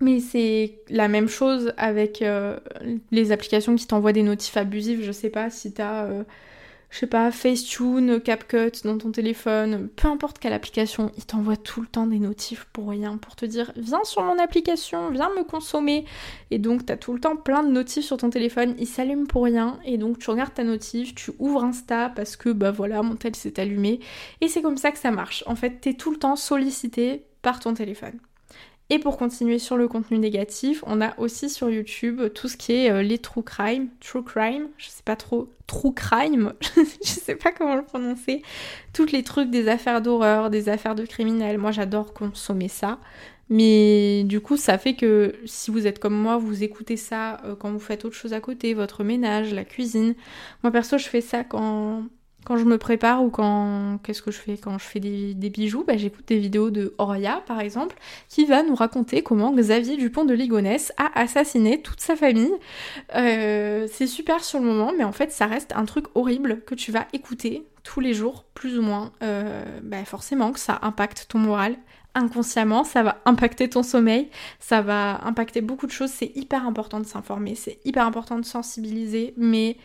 Mais c'est la même chose avec euh, les applications qui t'envoient des notifs abusifs. Je sais pas si t'as, euh, je sais pas, Facetune, CapCut dans ton téléphone, peu importe quelle application, ils t'envoient tout le temps des notifs pour rien, pour te dire viens sur mon application, viens me consommer. Et donc t'as tout le temps plein de notifs sur ton téléphone, ils s'allument pour rien. Et donc tu regardes ta notif, tu ouvres Insta parce que bah voilà, mon tel s'est allumé. Et c'est comme ça que ça marche. En fait, t'es tout le temps sollicité par ton téléphone. Et pour continuer sur le contenu négatif, on a aussi sur YouTube tout ce qui est euh, les true crime, true crime, je sais pas trop, true crime, je sais pas comment le prononcer, toutes les trucs des affaires d'horreur, des affaires de criminels. Moi j'adore consommer ça. Mais du coup, ça fait que si vous êtes comme moi, vous écoutez ça euh, quand vous faites autre chose à côté, votre ménage, la cuisine. Moi perso, je fais ça quand quand je me prépare ou quand qu'est-ce que je fais? Quand je fais des, bijoux, bah, j'écoute des vidéos de Oria par exemple, qui va nous raconter comment Xavier Dupont de Ligonnès a assassiné toute sa famille. Euh, c'est super sur le moment, mais en fait ça reste un truc horrible que tu vas écouter tous les jours, plus ou moins. Euh, bah, forcément que ça impacte ton moral. Inconsciemment, ça va impacter ton sommeil, ça va impacter beaucoup de choses. C'est hyper important de s'informer, c'est hyper important de sensibiliser, mais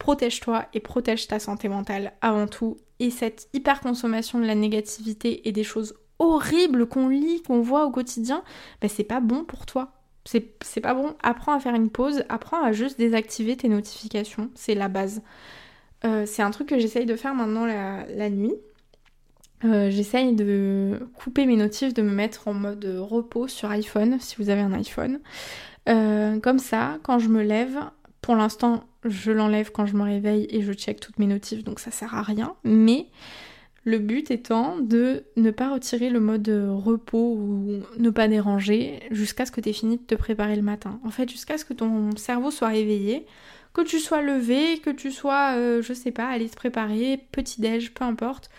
protège-toi et protège ta santé mentale avant tout. Et cette hyper-consommation de la négativité et des choses horribles qu'on lit, qu'on voit au quotidien, ben c'est pas bon pour toi. C'est pas bon. Apprends à faire une pause, apprends à juste désactiver tes notifications, c'est la base. Euh, c'est un truc que j'essaye de faire maintenant la, nuit. Euh, j'essaye de couper mes notifs, de me mettre en mode repos sur iPhone, si vous avez un iPhone. Euh, comme ça, quand je me lève, pour l'instant, je l'enlève quand je me réveille et je check toutes mes notifs, donc ça sert à rien. Mais le but étant de ne pas retirer le mode repos ou ne pas déranger jusqu'à ce que tu aies fini de te préparer le matin. En fait, jusqu'à ce que ton cerveau soit réveillé, que tu sois levé, que tu sois, euh, je sais pas, aller te préparer, petit-déj, peu importe.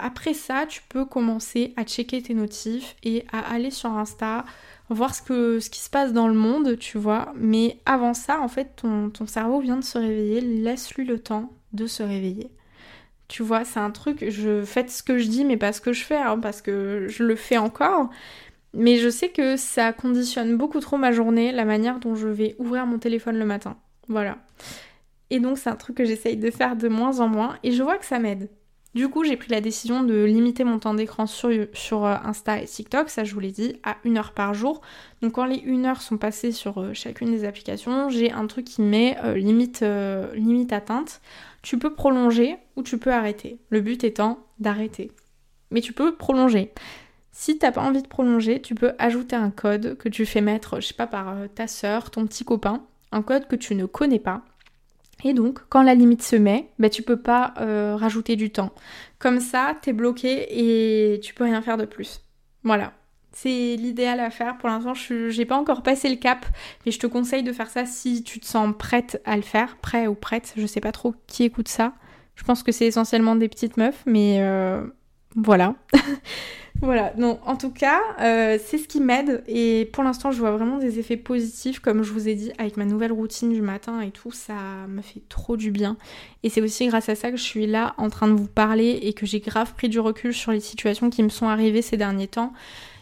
Après ça, tu peux commencer à checker tes notifs et à aller sur Insta, voir ce, que, qui se passe dans le monde, tu vois. Mais avant ça, en fait, ton, ton cerveau vient de se réveiller, laisse-lui le temps de se réveiller. Tu vois, c'est un truc, je fais ce que je dis, mais pas ce que je fais, hein, parce que je le fais encore. Mais je sais que ça conditionne beaucoup trop ma journée, la manière dont je vais ouvrir mon téléphone le matin. Voilà. Et donc c'est un truc que j'essaye de faire de moins en moins, et je vois que ça m'aide. Du coup, j'ai pris la décision de limiter mon temps d'écran sur, euh, Insta et TikTok, ça je vous l'ai dit, à une heure par jour. Donc quand les une heure sont passées sur euh, chacune des applications, j'ai un truc qui met euh, limite, limite atteinte. Tu peux prolonger ou tu peux arrêter. Le but étant d'arrêter. Mais tu peux prolonger. Si t'as pas envie de prolonger, tu peux ajouter un code que tu fais mettre, je sais pas, par ta soeur, ton petit copain, un code que tu ne connais pas et donc, quand la limite se met, bah, tu peux pas euh, rajouter du temps. Comme ça, t'es bloqué et tu peux rien faire de plus. Voilà. C'est l'idéal à faire. Pour l'instant, je n'ai pas encore passé le cap, mais je te conseille de faire ça si tu te sens prête à le faire, prêt ou prête. Je sais pas trop qui écoute ça. Je pense que c'est essentiellement des petites meufs, mais euh, voilà. Voilà, non, en tout cas, euh, c'est ce qui m'aide et pour l'instant, je vois vraiment des effets positifs, comme je vous ai dit, avec ma nouvelle routine du matin et tout, ça me fait trop du bien. Et c'est aussi grâce à ça que je suis là en train de vous parler et que j'ai grave pris du recul sur les situations qui me sont arrivées ces derniers temps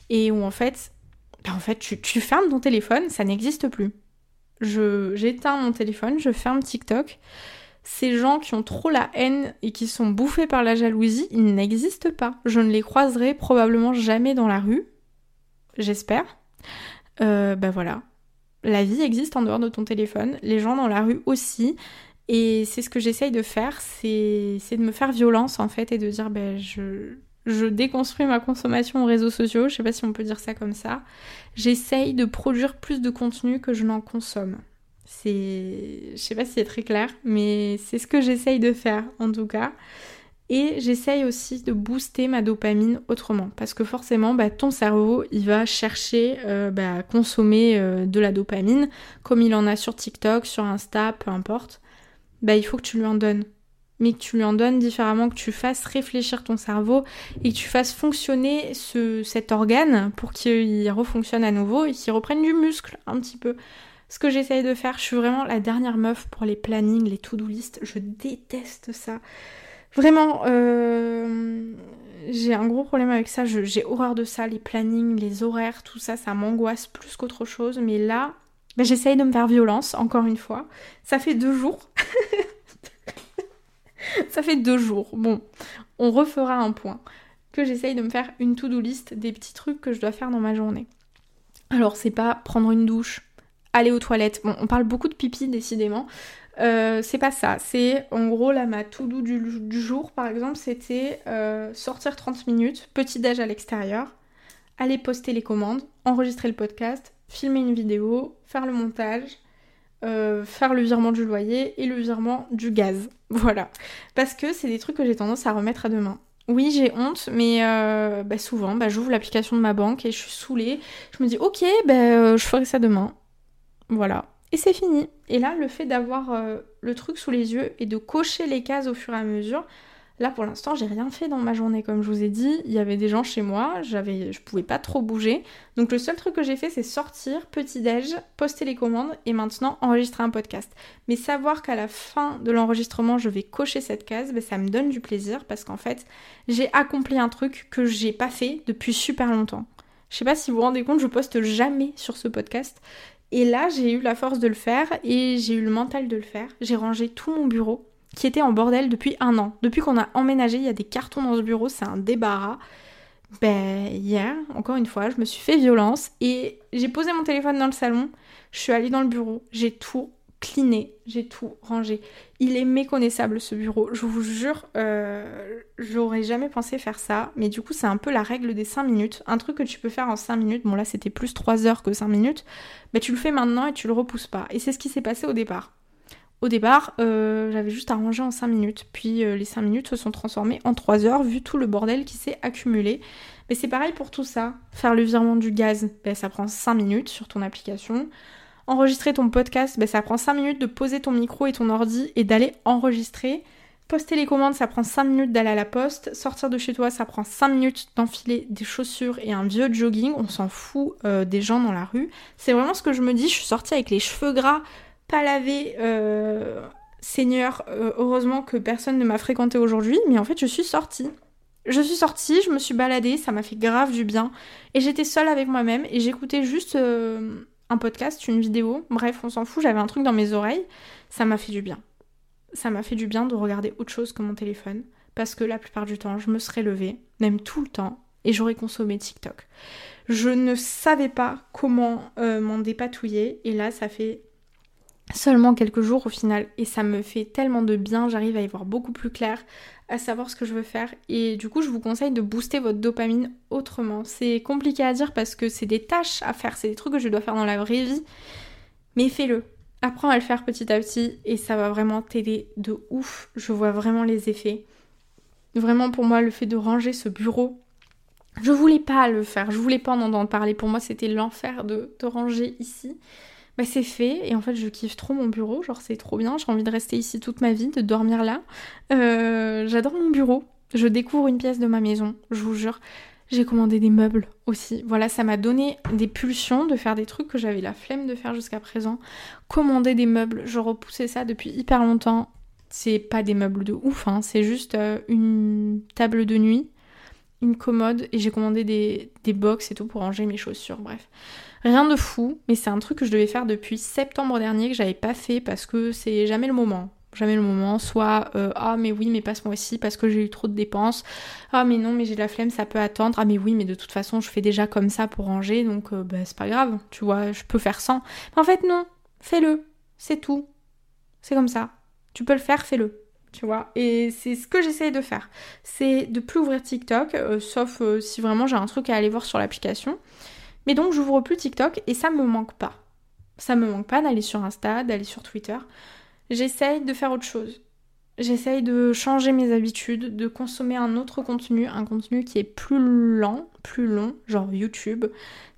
et où en fait, bah, en fait, tu, tu fermes ton téléphone, ça n'existe plus. J'éteins mon téléphone, je ferme TikTok ces gens qui ont trop la haine et qui sont bouffés par la jalousie, ils n'existent pas. Je ne les croiserai probablement jamais dans la rue. J'espère. Ben voilà. La vie existe en dehors de ton téléphone, les gens dans la rue aussi. Et c'est ce que j'essaye de faire, c'est de me faire violence en fait et de dire ben je, je déconstruis ma consommation aux réseaux sociaux, je sais pas si on peut dire ça comme ça. J'essaye de produire plus de contenu que je n'en consomme. C'est, je sais pas si c'est très clair, mais c'est ce que j'essaye de faire en tout cas. Et j'essaye aussi de booster ma dopamine autrement. Parce que forcément, bah, ton cerveau, il va chercher euh, bah, à consommer euh, de la dopamine, comme il en a sur TikTok, sur Insta, peu importe. Bah, il faut que tu lui en donnes. Mais que tu lui en donnes différemment, que tu fasses réfléchir ton cerveau et que tu fasses fonctionner ce, cet organe pour qu'il refonctionne à nouveau et qu'il reprenne du muscle un petit peu ce que j'essaye de faire. Je suis vraiment la dernière meuf pour les plannings, les to-do list. Je déteste ça. Vraiment, euh, j'ai un gros problème avec ça. J'ai horreur de ça, les plannings, les horaires, tout ça, ça m'angoisse plus qu'autre chose. Mais là, ben, j'essaye de me faire violence, encore une fois. Ça fait deux jours. ça fait deux jours. Bon, on refera un point. Que j'essaye de me faire une to-do list des petits trucs que je dois faire dans ma journée. Alors, c'est pas prendre une douche, aller aux toilettes. On parle beaucoup de pipi, décidément. Euh, c'est pas ça. C'est en gros, là, ma tout doux du, jour, par exemple, c'était euh, sortir 30 minutes, petit déj à l'extérieur, aller poster les commandes, enregistrer le podcast, filmer une vidéo, faire le montage, euh, faire le virement du loyer et le virement du gaz. Voilà. Parce que c'est des trucs que j'ai tendance à remettre à demain. Oui, j'ai honte, mais bah, souvent, bah, j'ouvre l'application de ma banque et je suis saoulée. Je me dis, ok, bah, je ferai ça demain. Voilà. Et c'est fini. Et là, le fait d'avoir euh, le truc sous les yeux et de cocher les cases au fur et à mesure, là pour l'instant, j'ai rien fait dans ma journée. Comme je vous ai dit, il y avait des gens chez moi, j'avais, je pouvais pas trop bouger. Donc le seul truc que j'ai fait, c'est sortir, petit-déj, poster les commandes et maintenant enregistrer un podcast. Mais savoir qu'à la fin de l'enregistrement, je vais cocher cette case, ben, ça me donne du plaisir parce qu'en fait, j'ai accompli un truc que j'ai pas fait depuis super longtemps. Je sais pas si vous vous rendez compte, je poste jamais sur ce podcast. Et là, j'ai eu la force de le faire et j'ai eu le mental de le faire. J'ai rangé tout mon bureau qui était en bordel depuis un an. Depuis qu'on a emménagé, il y a des cartons dans ce bureau, c'est un débarras. Ben, hier, encore une fois, je me suis fait violence et j'ai posé mon téléphone dans le salon, je suis allée dans le bureau, j'ai tout cliné, j'ai tout rangé. Il est méconnaissable ce bureau, je vous jure, euh, j'aurais jamais pensé faire ça, mais du coup c'est un peu la règle des 5 minutes, un truc que tu peux faire en 5 minutes, bon là c'était plus 3 heures que 5 minutes, mais tu le fais maintenant et tu le repousses pas. Et c'est ce qui s'est passé au départ. Au départ, euh, j'avais juste à ranger en 5 minutes, puis euh, les 5 minutes se sont transformées en 3 heures vu tout le bordel qui s'est accumulé. Mais c'est pareil pour tout ça. Faire le virement du gaz, ben, ça prend 5 minutes sur ton application. Enregistrer ton podcast, ben, ça prend 5 minutes de poser ton micro et ton ordi et d'aller enregistrer. Poster les commandes, ça prend 5 minutes d'aller à la poste. Sortir de chez toi, ça prend 5 minutes d'enfiler des chaussures et un vieux jogging. On s'en fout euh, des gens dans la rue. C'est vraiment ce que je me dis. Je suis sortie avec les cheveux gras, pas lavés. Euh, Seigneur, euh, heureusement que personne ne m'a fréquenté aujourd'hui. Mais en fait, je suis sortie. Je suis sortie, je me suis baladée, ça m'a fait grave du bien. Et j'étais seule avec moi-même et j'écoutais juste un podcast, une vidéo. Bref, on s'en fout, j'avais un truc dans mes oreilles. Ça m'a fait du bien ça m'a fait du bien de regarder autre chose que mon téléphone, parce que la plupart du temps, je me serais levée, même tout le temps, et j'aurais consommé TikTok. Je ne savais pas comment euh, m'en dépatouiller, et là, ça fait seulement quelques jours au final, et ça me fait tellement de bien, j'arrive à y voir beaucoup plus clair, à savoir ce que je veux faire, et du coup, je vous conseille de booster votre dopamine autrement. C'est compliqué à dire parce que c'est des tâches à faire, c'est des trucs que je dois faire dans la vraie vie, mais fais-le, Apprends à le faire petit à petit et ça va vraiment t'aider de ouf. Je vois vraiment les effets. Vraiment pour moi le fait de ranger ce bureau, je voulais pas le faire, je voulais pas en entendre parler. Pour moi c'était l'enfer de, de, ranger ici. Bah c'est fait et en fait je kiffe trop mon bureau, genre c'est trop bien, j'ai envie de rester ici toute ma vie, de dormir là. Euh, j'adore mon bureau, je découvre une pièce de ma maison, je vous jure. J'ai commandé des meubles aussi. Voilà, ça m'a donné des pulsions de faire des trucs que j'avais la flemme de faire jusqu'à présent. Commander des meubles, je repoussais ça depuis hyper longtemps. C'est pas des meubles de ouf, hein. c'est juste euh, une table de nuit, une commode et j'ai commandé des, des box et tout pour ranger mes chaussures. Bref, rien de fou, mais c'est un truc que je devais faire depuis septembre dernier que j'avais pas fait parce que c'est jamais le moment. Jamais le moment, soit euh, ah mais oui mais passe-moi aussi parce que j'ai eu trop de dépenses, ah mais non mais j'ai la flemme ça peut attendre, ah mais oui mais de toute façon je fais déjà comme ça pour ranger donc euh, bah, c'est pas grave, tu vois, je peux faire sans. Mais en fait non, fais-le, c'est tout, c'est comme ça, tu peux le faire, fais-le. Tu vois, et c'est ce que j'essaye de faire. C'est de plus ouvrir TikTok, euh, sauf si vraiment j'ai un truc à aller voir sur l'application. Mais donc j'ouvre plus TikTok et ça me manque pas. Ça me manque pas d'aller sur Insta, d'aller sur Twitter j'essaye de faire autre chose. J'essaye de changer mes habitudes, de consommer un autre contenu, un contenu qui est plus lent, plus long, genre YouTube.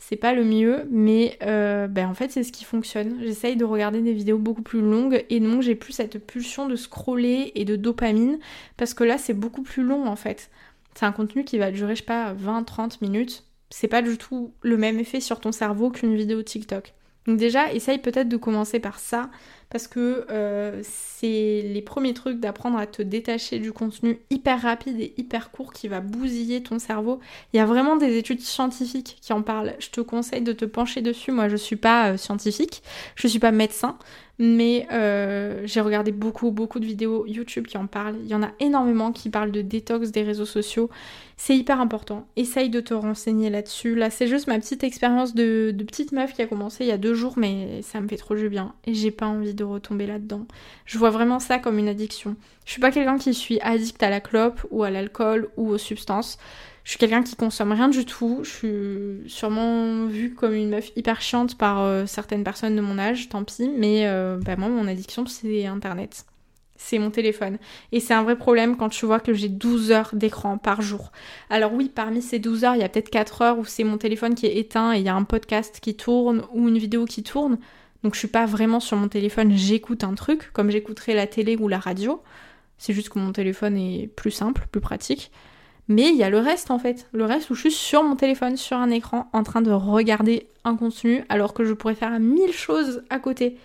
C'est pas le mieux, mais euh, ben en fait c'est ce qui fonctionne. J'essaye de regarder des vidéos beaucoup plus longues et donc j'ai plus cette pulsion de scroller et de dopamine parce que là c'est beaucoup plus long en fait. C'est un contenu qui va durer, je sais pas, 20-30 minutes. C'est pas du tout le même effet sur ton cerveau qu'une vidéo TikTok. Donc déjà, essaye peut-être de commencer par ça parce que euh, c'est les premiers trucs d'apprendre à te détacher du contenu hyper rapide et hyper court qui va bousiller ton cerveau. Il y a vraiment des études scientifiques qui en parlent. Je te conseille de te pencher dessus. Moi, je suis pas euh, scientifique, je suis pas médecin, mais euh, j'ai regardé beaucoup, beaucoup de vidéos YouTube qui en parlent. Il y en a énormément qui parlent de détox des réseaux sociaux. C'est hyper important. Essaye de te renseigner là-dessus. Là, c'est juste ma petite expérience de, de, petite meuf qui a commencé il y a deux jours, mais ça me fait trop du bien. Et j'ai pas envie de retomber là-dedans. Je vois vraiment ça comme une addiction. Je suis pas quelqu'un qui suis addict à la clope ou à l'alcool ou aux substances. Je suis quelqu'un qui consomme rien du tout. Je suis sûrement vue comme une meuf hyper chiante par euh, certaines personnes de mon âge, tant pis. Mais euh, bah, moi, mon addiction, c'est Internet. C'est mon téléphone. Et c'est un vrai problème quand tu vois que j'ai 12 heures d'écran par jour. Alors oui, parmi ces 12 heures, il y a peut-être 4 heures où c'est mon téléphone qui est éteint et il y a un podcast qui tourne ou une vidéo qui tourne. Donc je suis pas vraiment sur mon téléphone, j'écoute un truc, comme j'écouterais la télé ou la radio. C'est juste que mon téléphone est plus simple, plus pratique. Mais il y a le reste en fait. Le reste où je suis sur mon téléphone, sur un écran, en train de regarder un contenu alors que je pourrais faire mille choses à côté.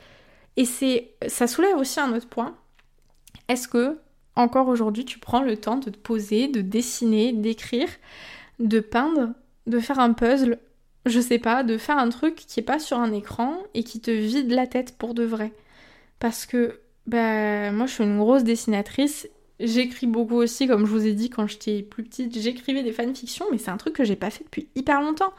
Et c'est. ça soulève aussi un autre point. Est-ce que, encore aujourd'hui, tu prends le temps de te poser, de dessiner, d'écrire, de peindre, de faire un puzzle, je sais pas, de faire un truc qui est pas sur un écran et qui te vide la tête pour de vrai? Parce que, bah, moi je suis une grosse dessinatrice J'écris beaucoup aussi, comme je vous ai dit quand j'étais plus petite, j'écrivais des fanfictions, mais c'est un truc que j'ai pas fait depuis hyper longtemps.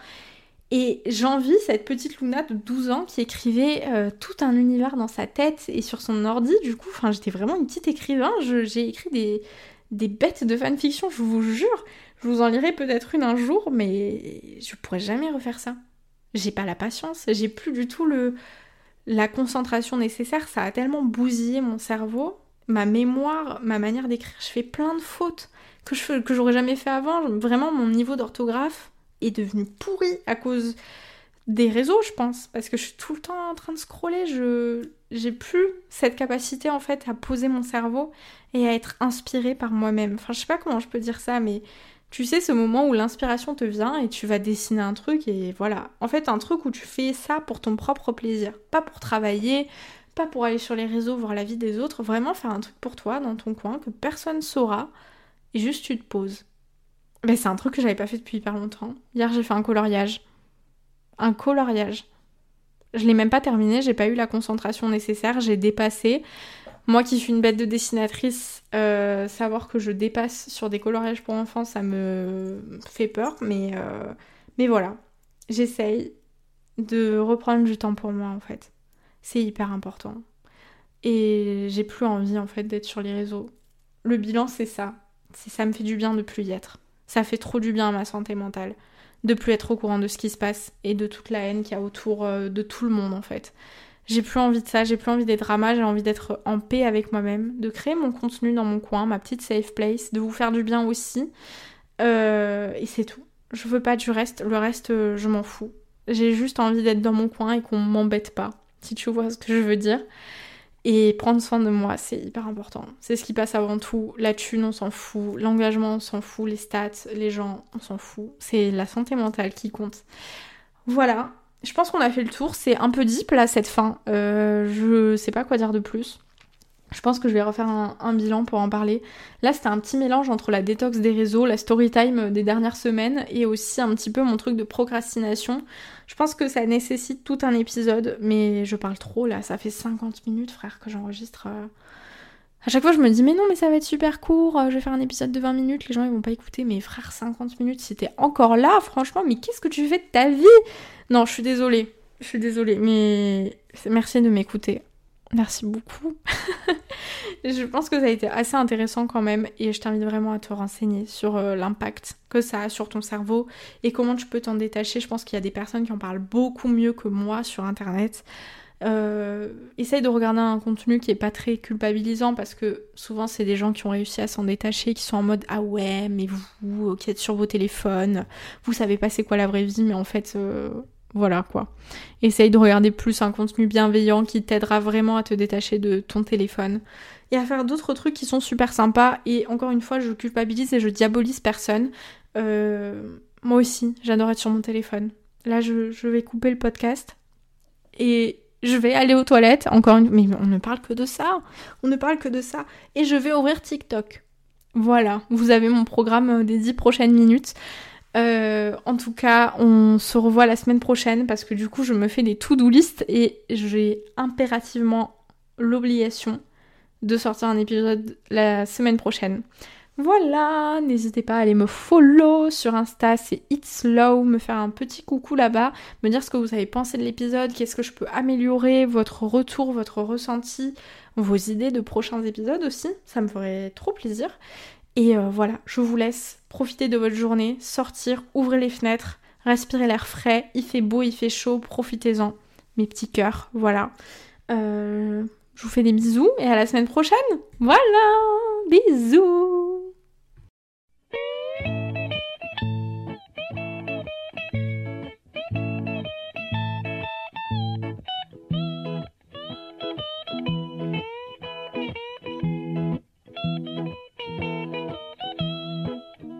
Et j'envie cette petite Luna de 12 ans qui écrivait euh, tout un univers dans sa tête et sur son ordi. Du coup, j'étais vraiment une petite écrivain. J'ai écrit des, des bêtes de fanfiction, je vous jure. Je vous en lirai peut-être une un jour, mais je pourrais jamais refaire ça. J'ai pas la patience, j'ai plus du tout le la concentration nécessaire. Ça a tellement bousillé mon cerveau ma mémoire, ma manière d'écrire. Je fais plein de fautes que je que j'aurais jamais fait avant. Vraiment, mon niveau d'orthographe est devenu pourri à cause des réseaux, je pense, parce que je suis tout le temps en train de scroller, je j'ai plus cette capacité en fait à poser mon cerveau et à être inspirée par moi-même. Enfin, je sais pas comment je peux dire ça, mais tu sais ce moment où l'inspiration te vient et tu vas dessiner un truc et voilà. En fait, un truc où tu fais ça pour ton propre plaisir, pas pour travailler, pas pour aller sur les réseaux voir la vie des autres, vraiment faire un truc pour toi dans ton coin que personne saura et juste tu te poses. Mais c'est un truc que j'avais pas fait depuis hyper longtemps. Hier, j'ai fait un coloriage. Un coloriage. Je l'ai même pas terminé, j'ai pas eu la concentration nécessaire, j'ai dépassé. Moi qui suis une bête de dessinatrice, euh, savoir que je dépasse sur des coloriages pour enfants, ça me fait peur, mais, euh, mais voilà. J'essaye de reprendre du temps pour moi en fait. C'est hyper important. Et j'ai plus envie en fait d'être sur les réseaux. Le bilan c'est ça. C'est ça me fait du bien de plus y être. Ça fait trop du bien à ma santé mentale de plus être au courant de ce qui se passe et de toute la haine qu'il y a autour euh, de tout le monde en fait. J'ai plus envie de ça, j'ai plus envie d'être drama, j'ai envie d'être en paix avec moi-même, de créer mon contenu dans mon coin, ma petite safe place, de vous faire du bien aussi. Euh, et c'est tout. Je veux pas du reste, le reste euh, je m'en fous. J'ai juste envie d'être dans mon coin et qu'on m'embête pas, si tu vois ce que je veux dire. Et prendre soin de moi, c'est hyper important. C'est ce qui passe avant tout. La thune, on s'en fout. L'engagement, on s'en fout. Les stats, les gens, on s'en fout. C'est la santé mentale qui compte. Voilà. Je pense qu'on a fait le tour. C'est un peu deep là cette fin. Euh, je sais pas quoi dire de plus. Je pense que je vais refaire un, bilan pour en parler. Là, c'était un petit mélange entre la détox des réseaux, la story time des dernières semaines et aussi un petit peu mon truc de procrastination. Je pense que ça nécessite tout un épisode, mais je parle trop là, ça fait 50 minutes, frère, que j'enregistre. Euh. À chaque fois, je me dis, mais non, mais ça va être super court, euh, je vais faire un épisode de 20 minutes, les gens ils vont pas écouter, mais frère, 50 minutes, si t'es encore là, franchement, mais qu'est-ce que tu fais de ta vie? Non, je suis désolée, je suis désolée, mais merci de m'écouter. Merci beaucoup. je pense que ça a été assez intéressant quand même et je t'invite vraiment à te renseigner sur euh, l'impact que ça a sur ton cerveau et comment tu peux t'en détacher. Je pense qu'il y a des personnes qui en parlent beaucoup mieux que moi sur internet. Euh, essaye de regarder un contenu qui est pas très culpabilisant parce que souvent c'est des gens qui ont réussi à s'en détacher, qui sont en mode ah ouais mais vous euh, qui êtes sur vos téléphones, vous savez pas c'est quoi la vraie vie mais en fait voilà quoi. Essaye de regarder plus un contenu bienveillant qui t'aidera vraiment à te détacher de ton téléphone et à faire d'autres trucs qui sont super sympas. Et encore une fois, je culpabilise et je diabolise personne. Euh, moi aussi, j'adore être sur mon téléphone. Là, je, vais couper le podcast et je vais aller aux toilettes. Encore mais on ne parle que de ça. On ne parle que de ça. Et je vais ouvrir TikTok. Voilà, vous avez mon programme des 10 prochaines minutes. Euh, en tout cas, on se revoit la semaine prochaine parce que du coup, je me fais des to-do list et j'ai impérativement l'obligation de sortir un épisode la semaine prochaine. Voilà, n'hésitez pas à aller me follow sur Insta, c'est It's Slow, me faire un petit coucou là-bas, me dire ce que vous avez pensé de l'épisode, qu'est-ce que je peux améliorer, votre retour, votre ressenti, vos idées de prochains épisodes aussi, ça me ferait trop plaisir. Et euh, voilà, je vous laisse profiter de votre journée, sortir, ouvrir les fenêtres, respirer l'air frais, il fait beau, il fait chaud, profitez-en. Mes petits cœurs, voilà. Euh, je vous fais des bisous et à la semaine prochaine. Voilà, bisous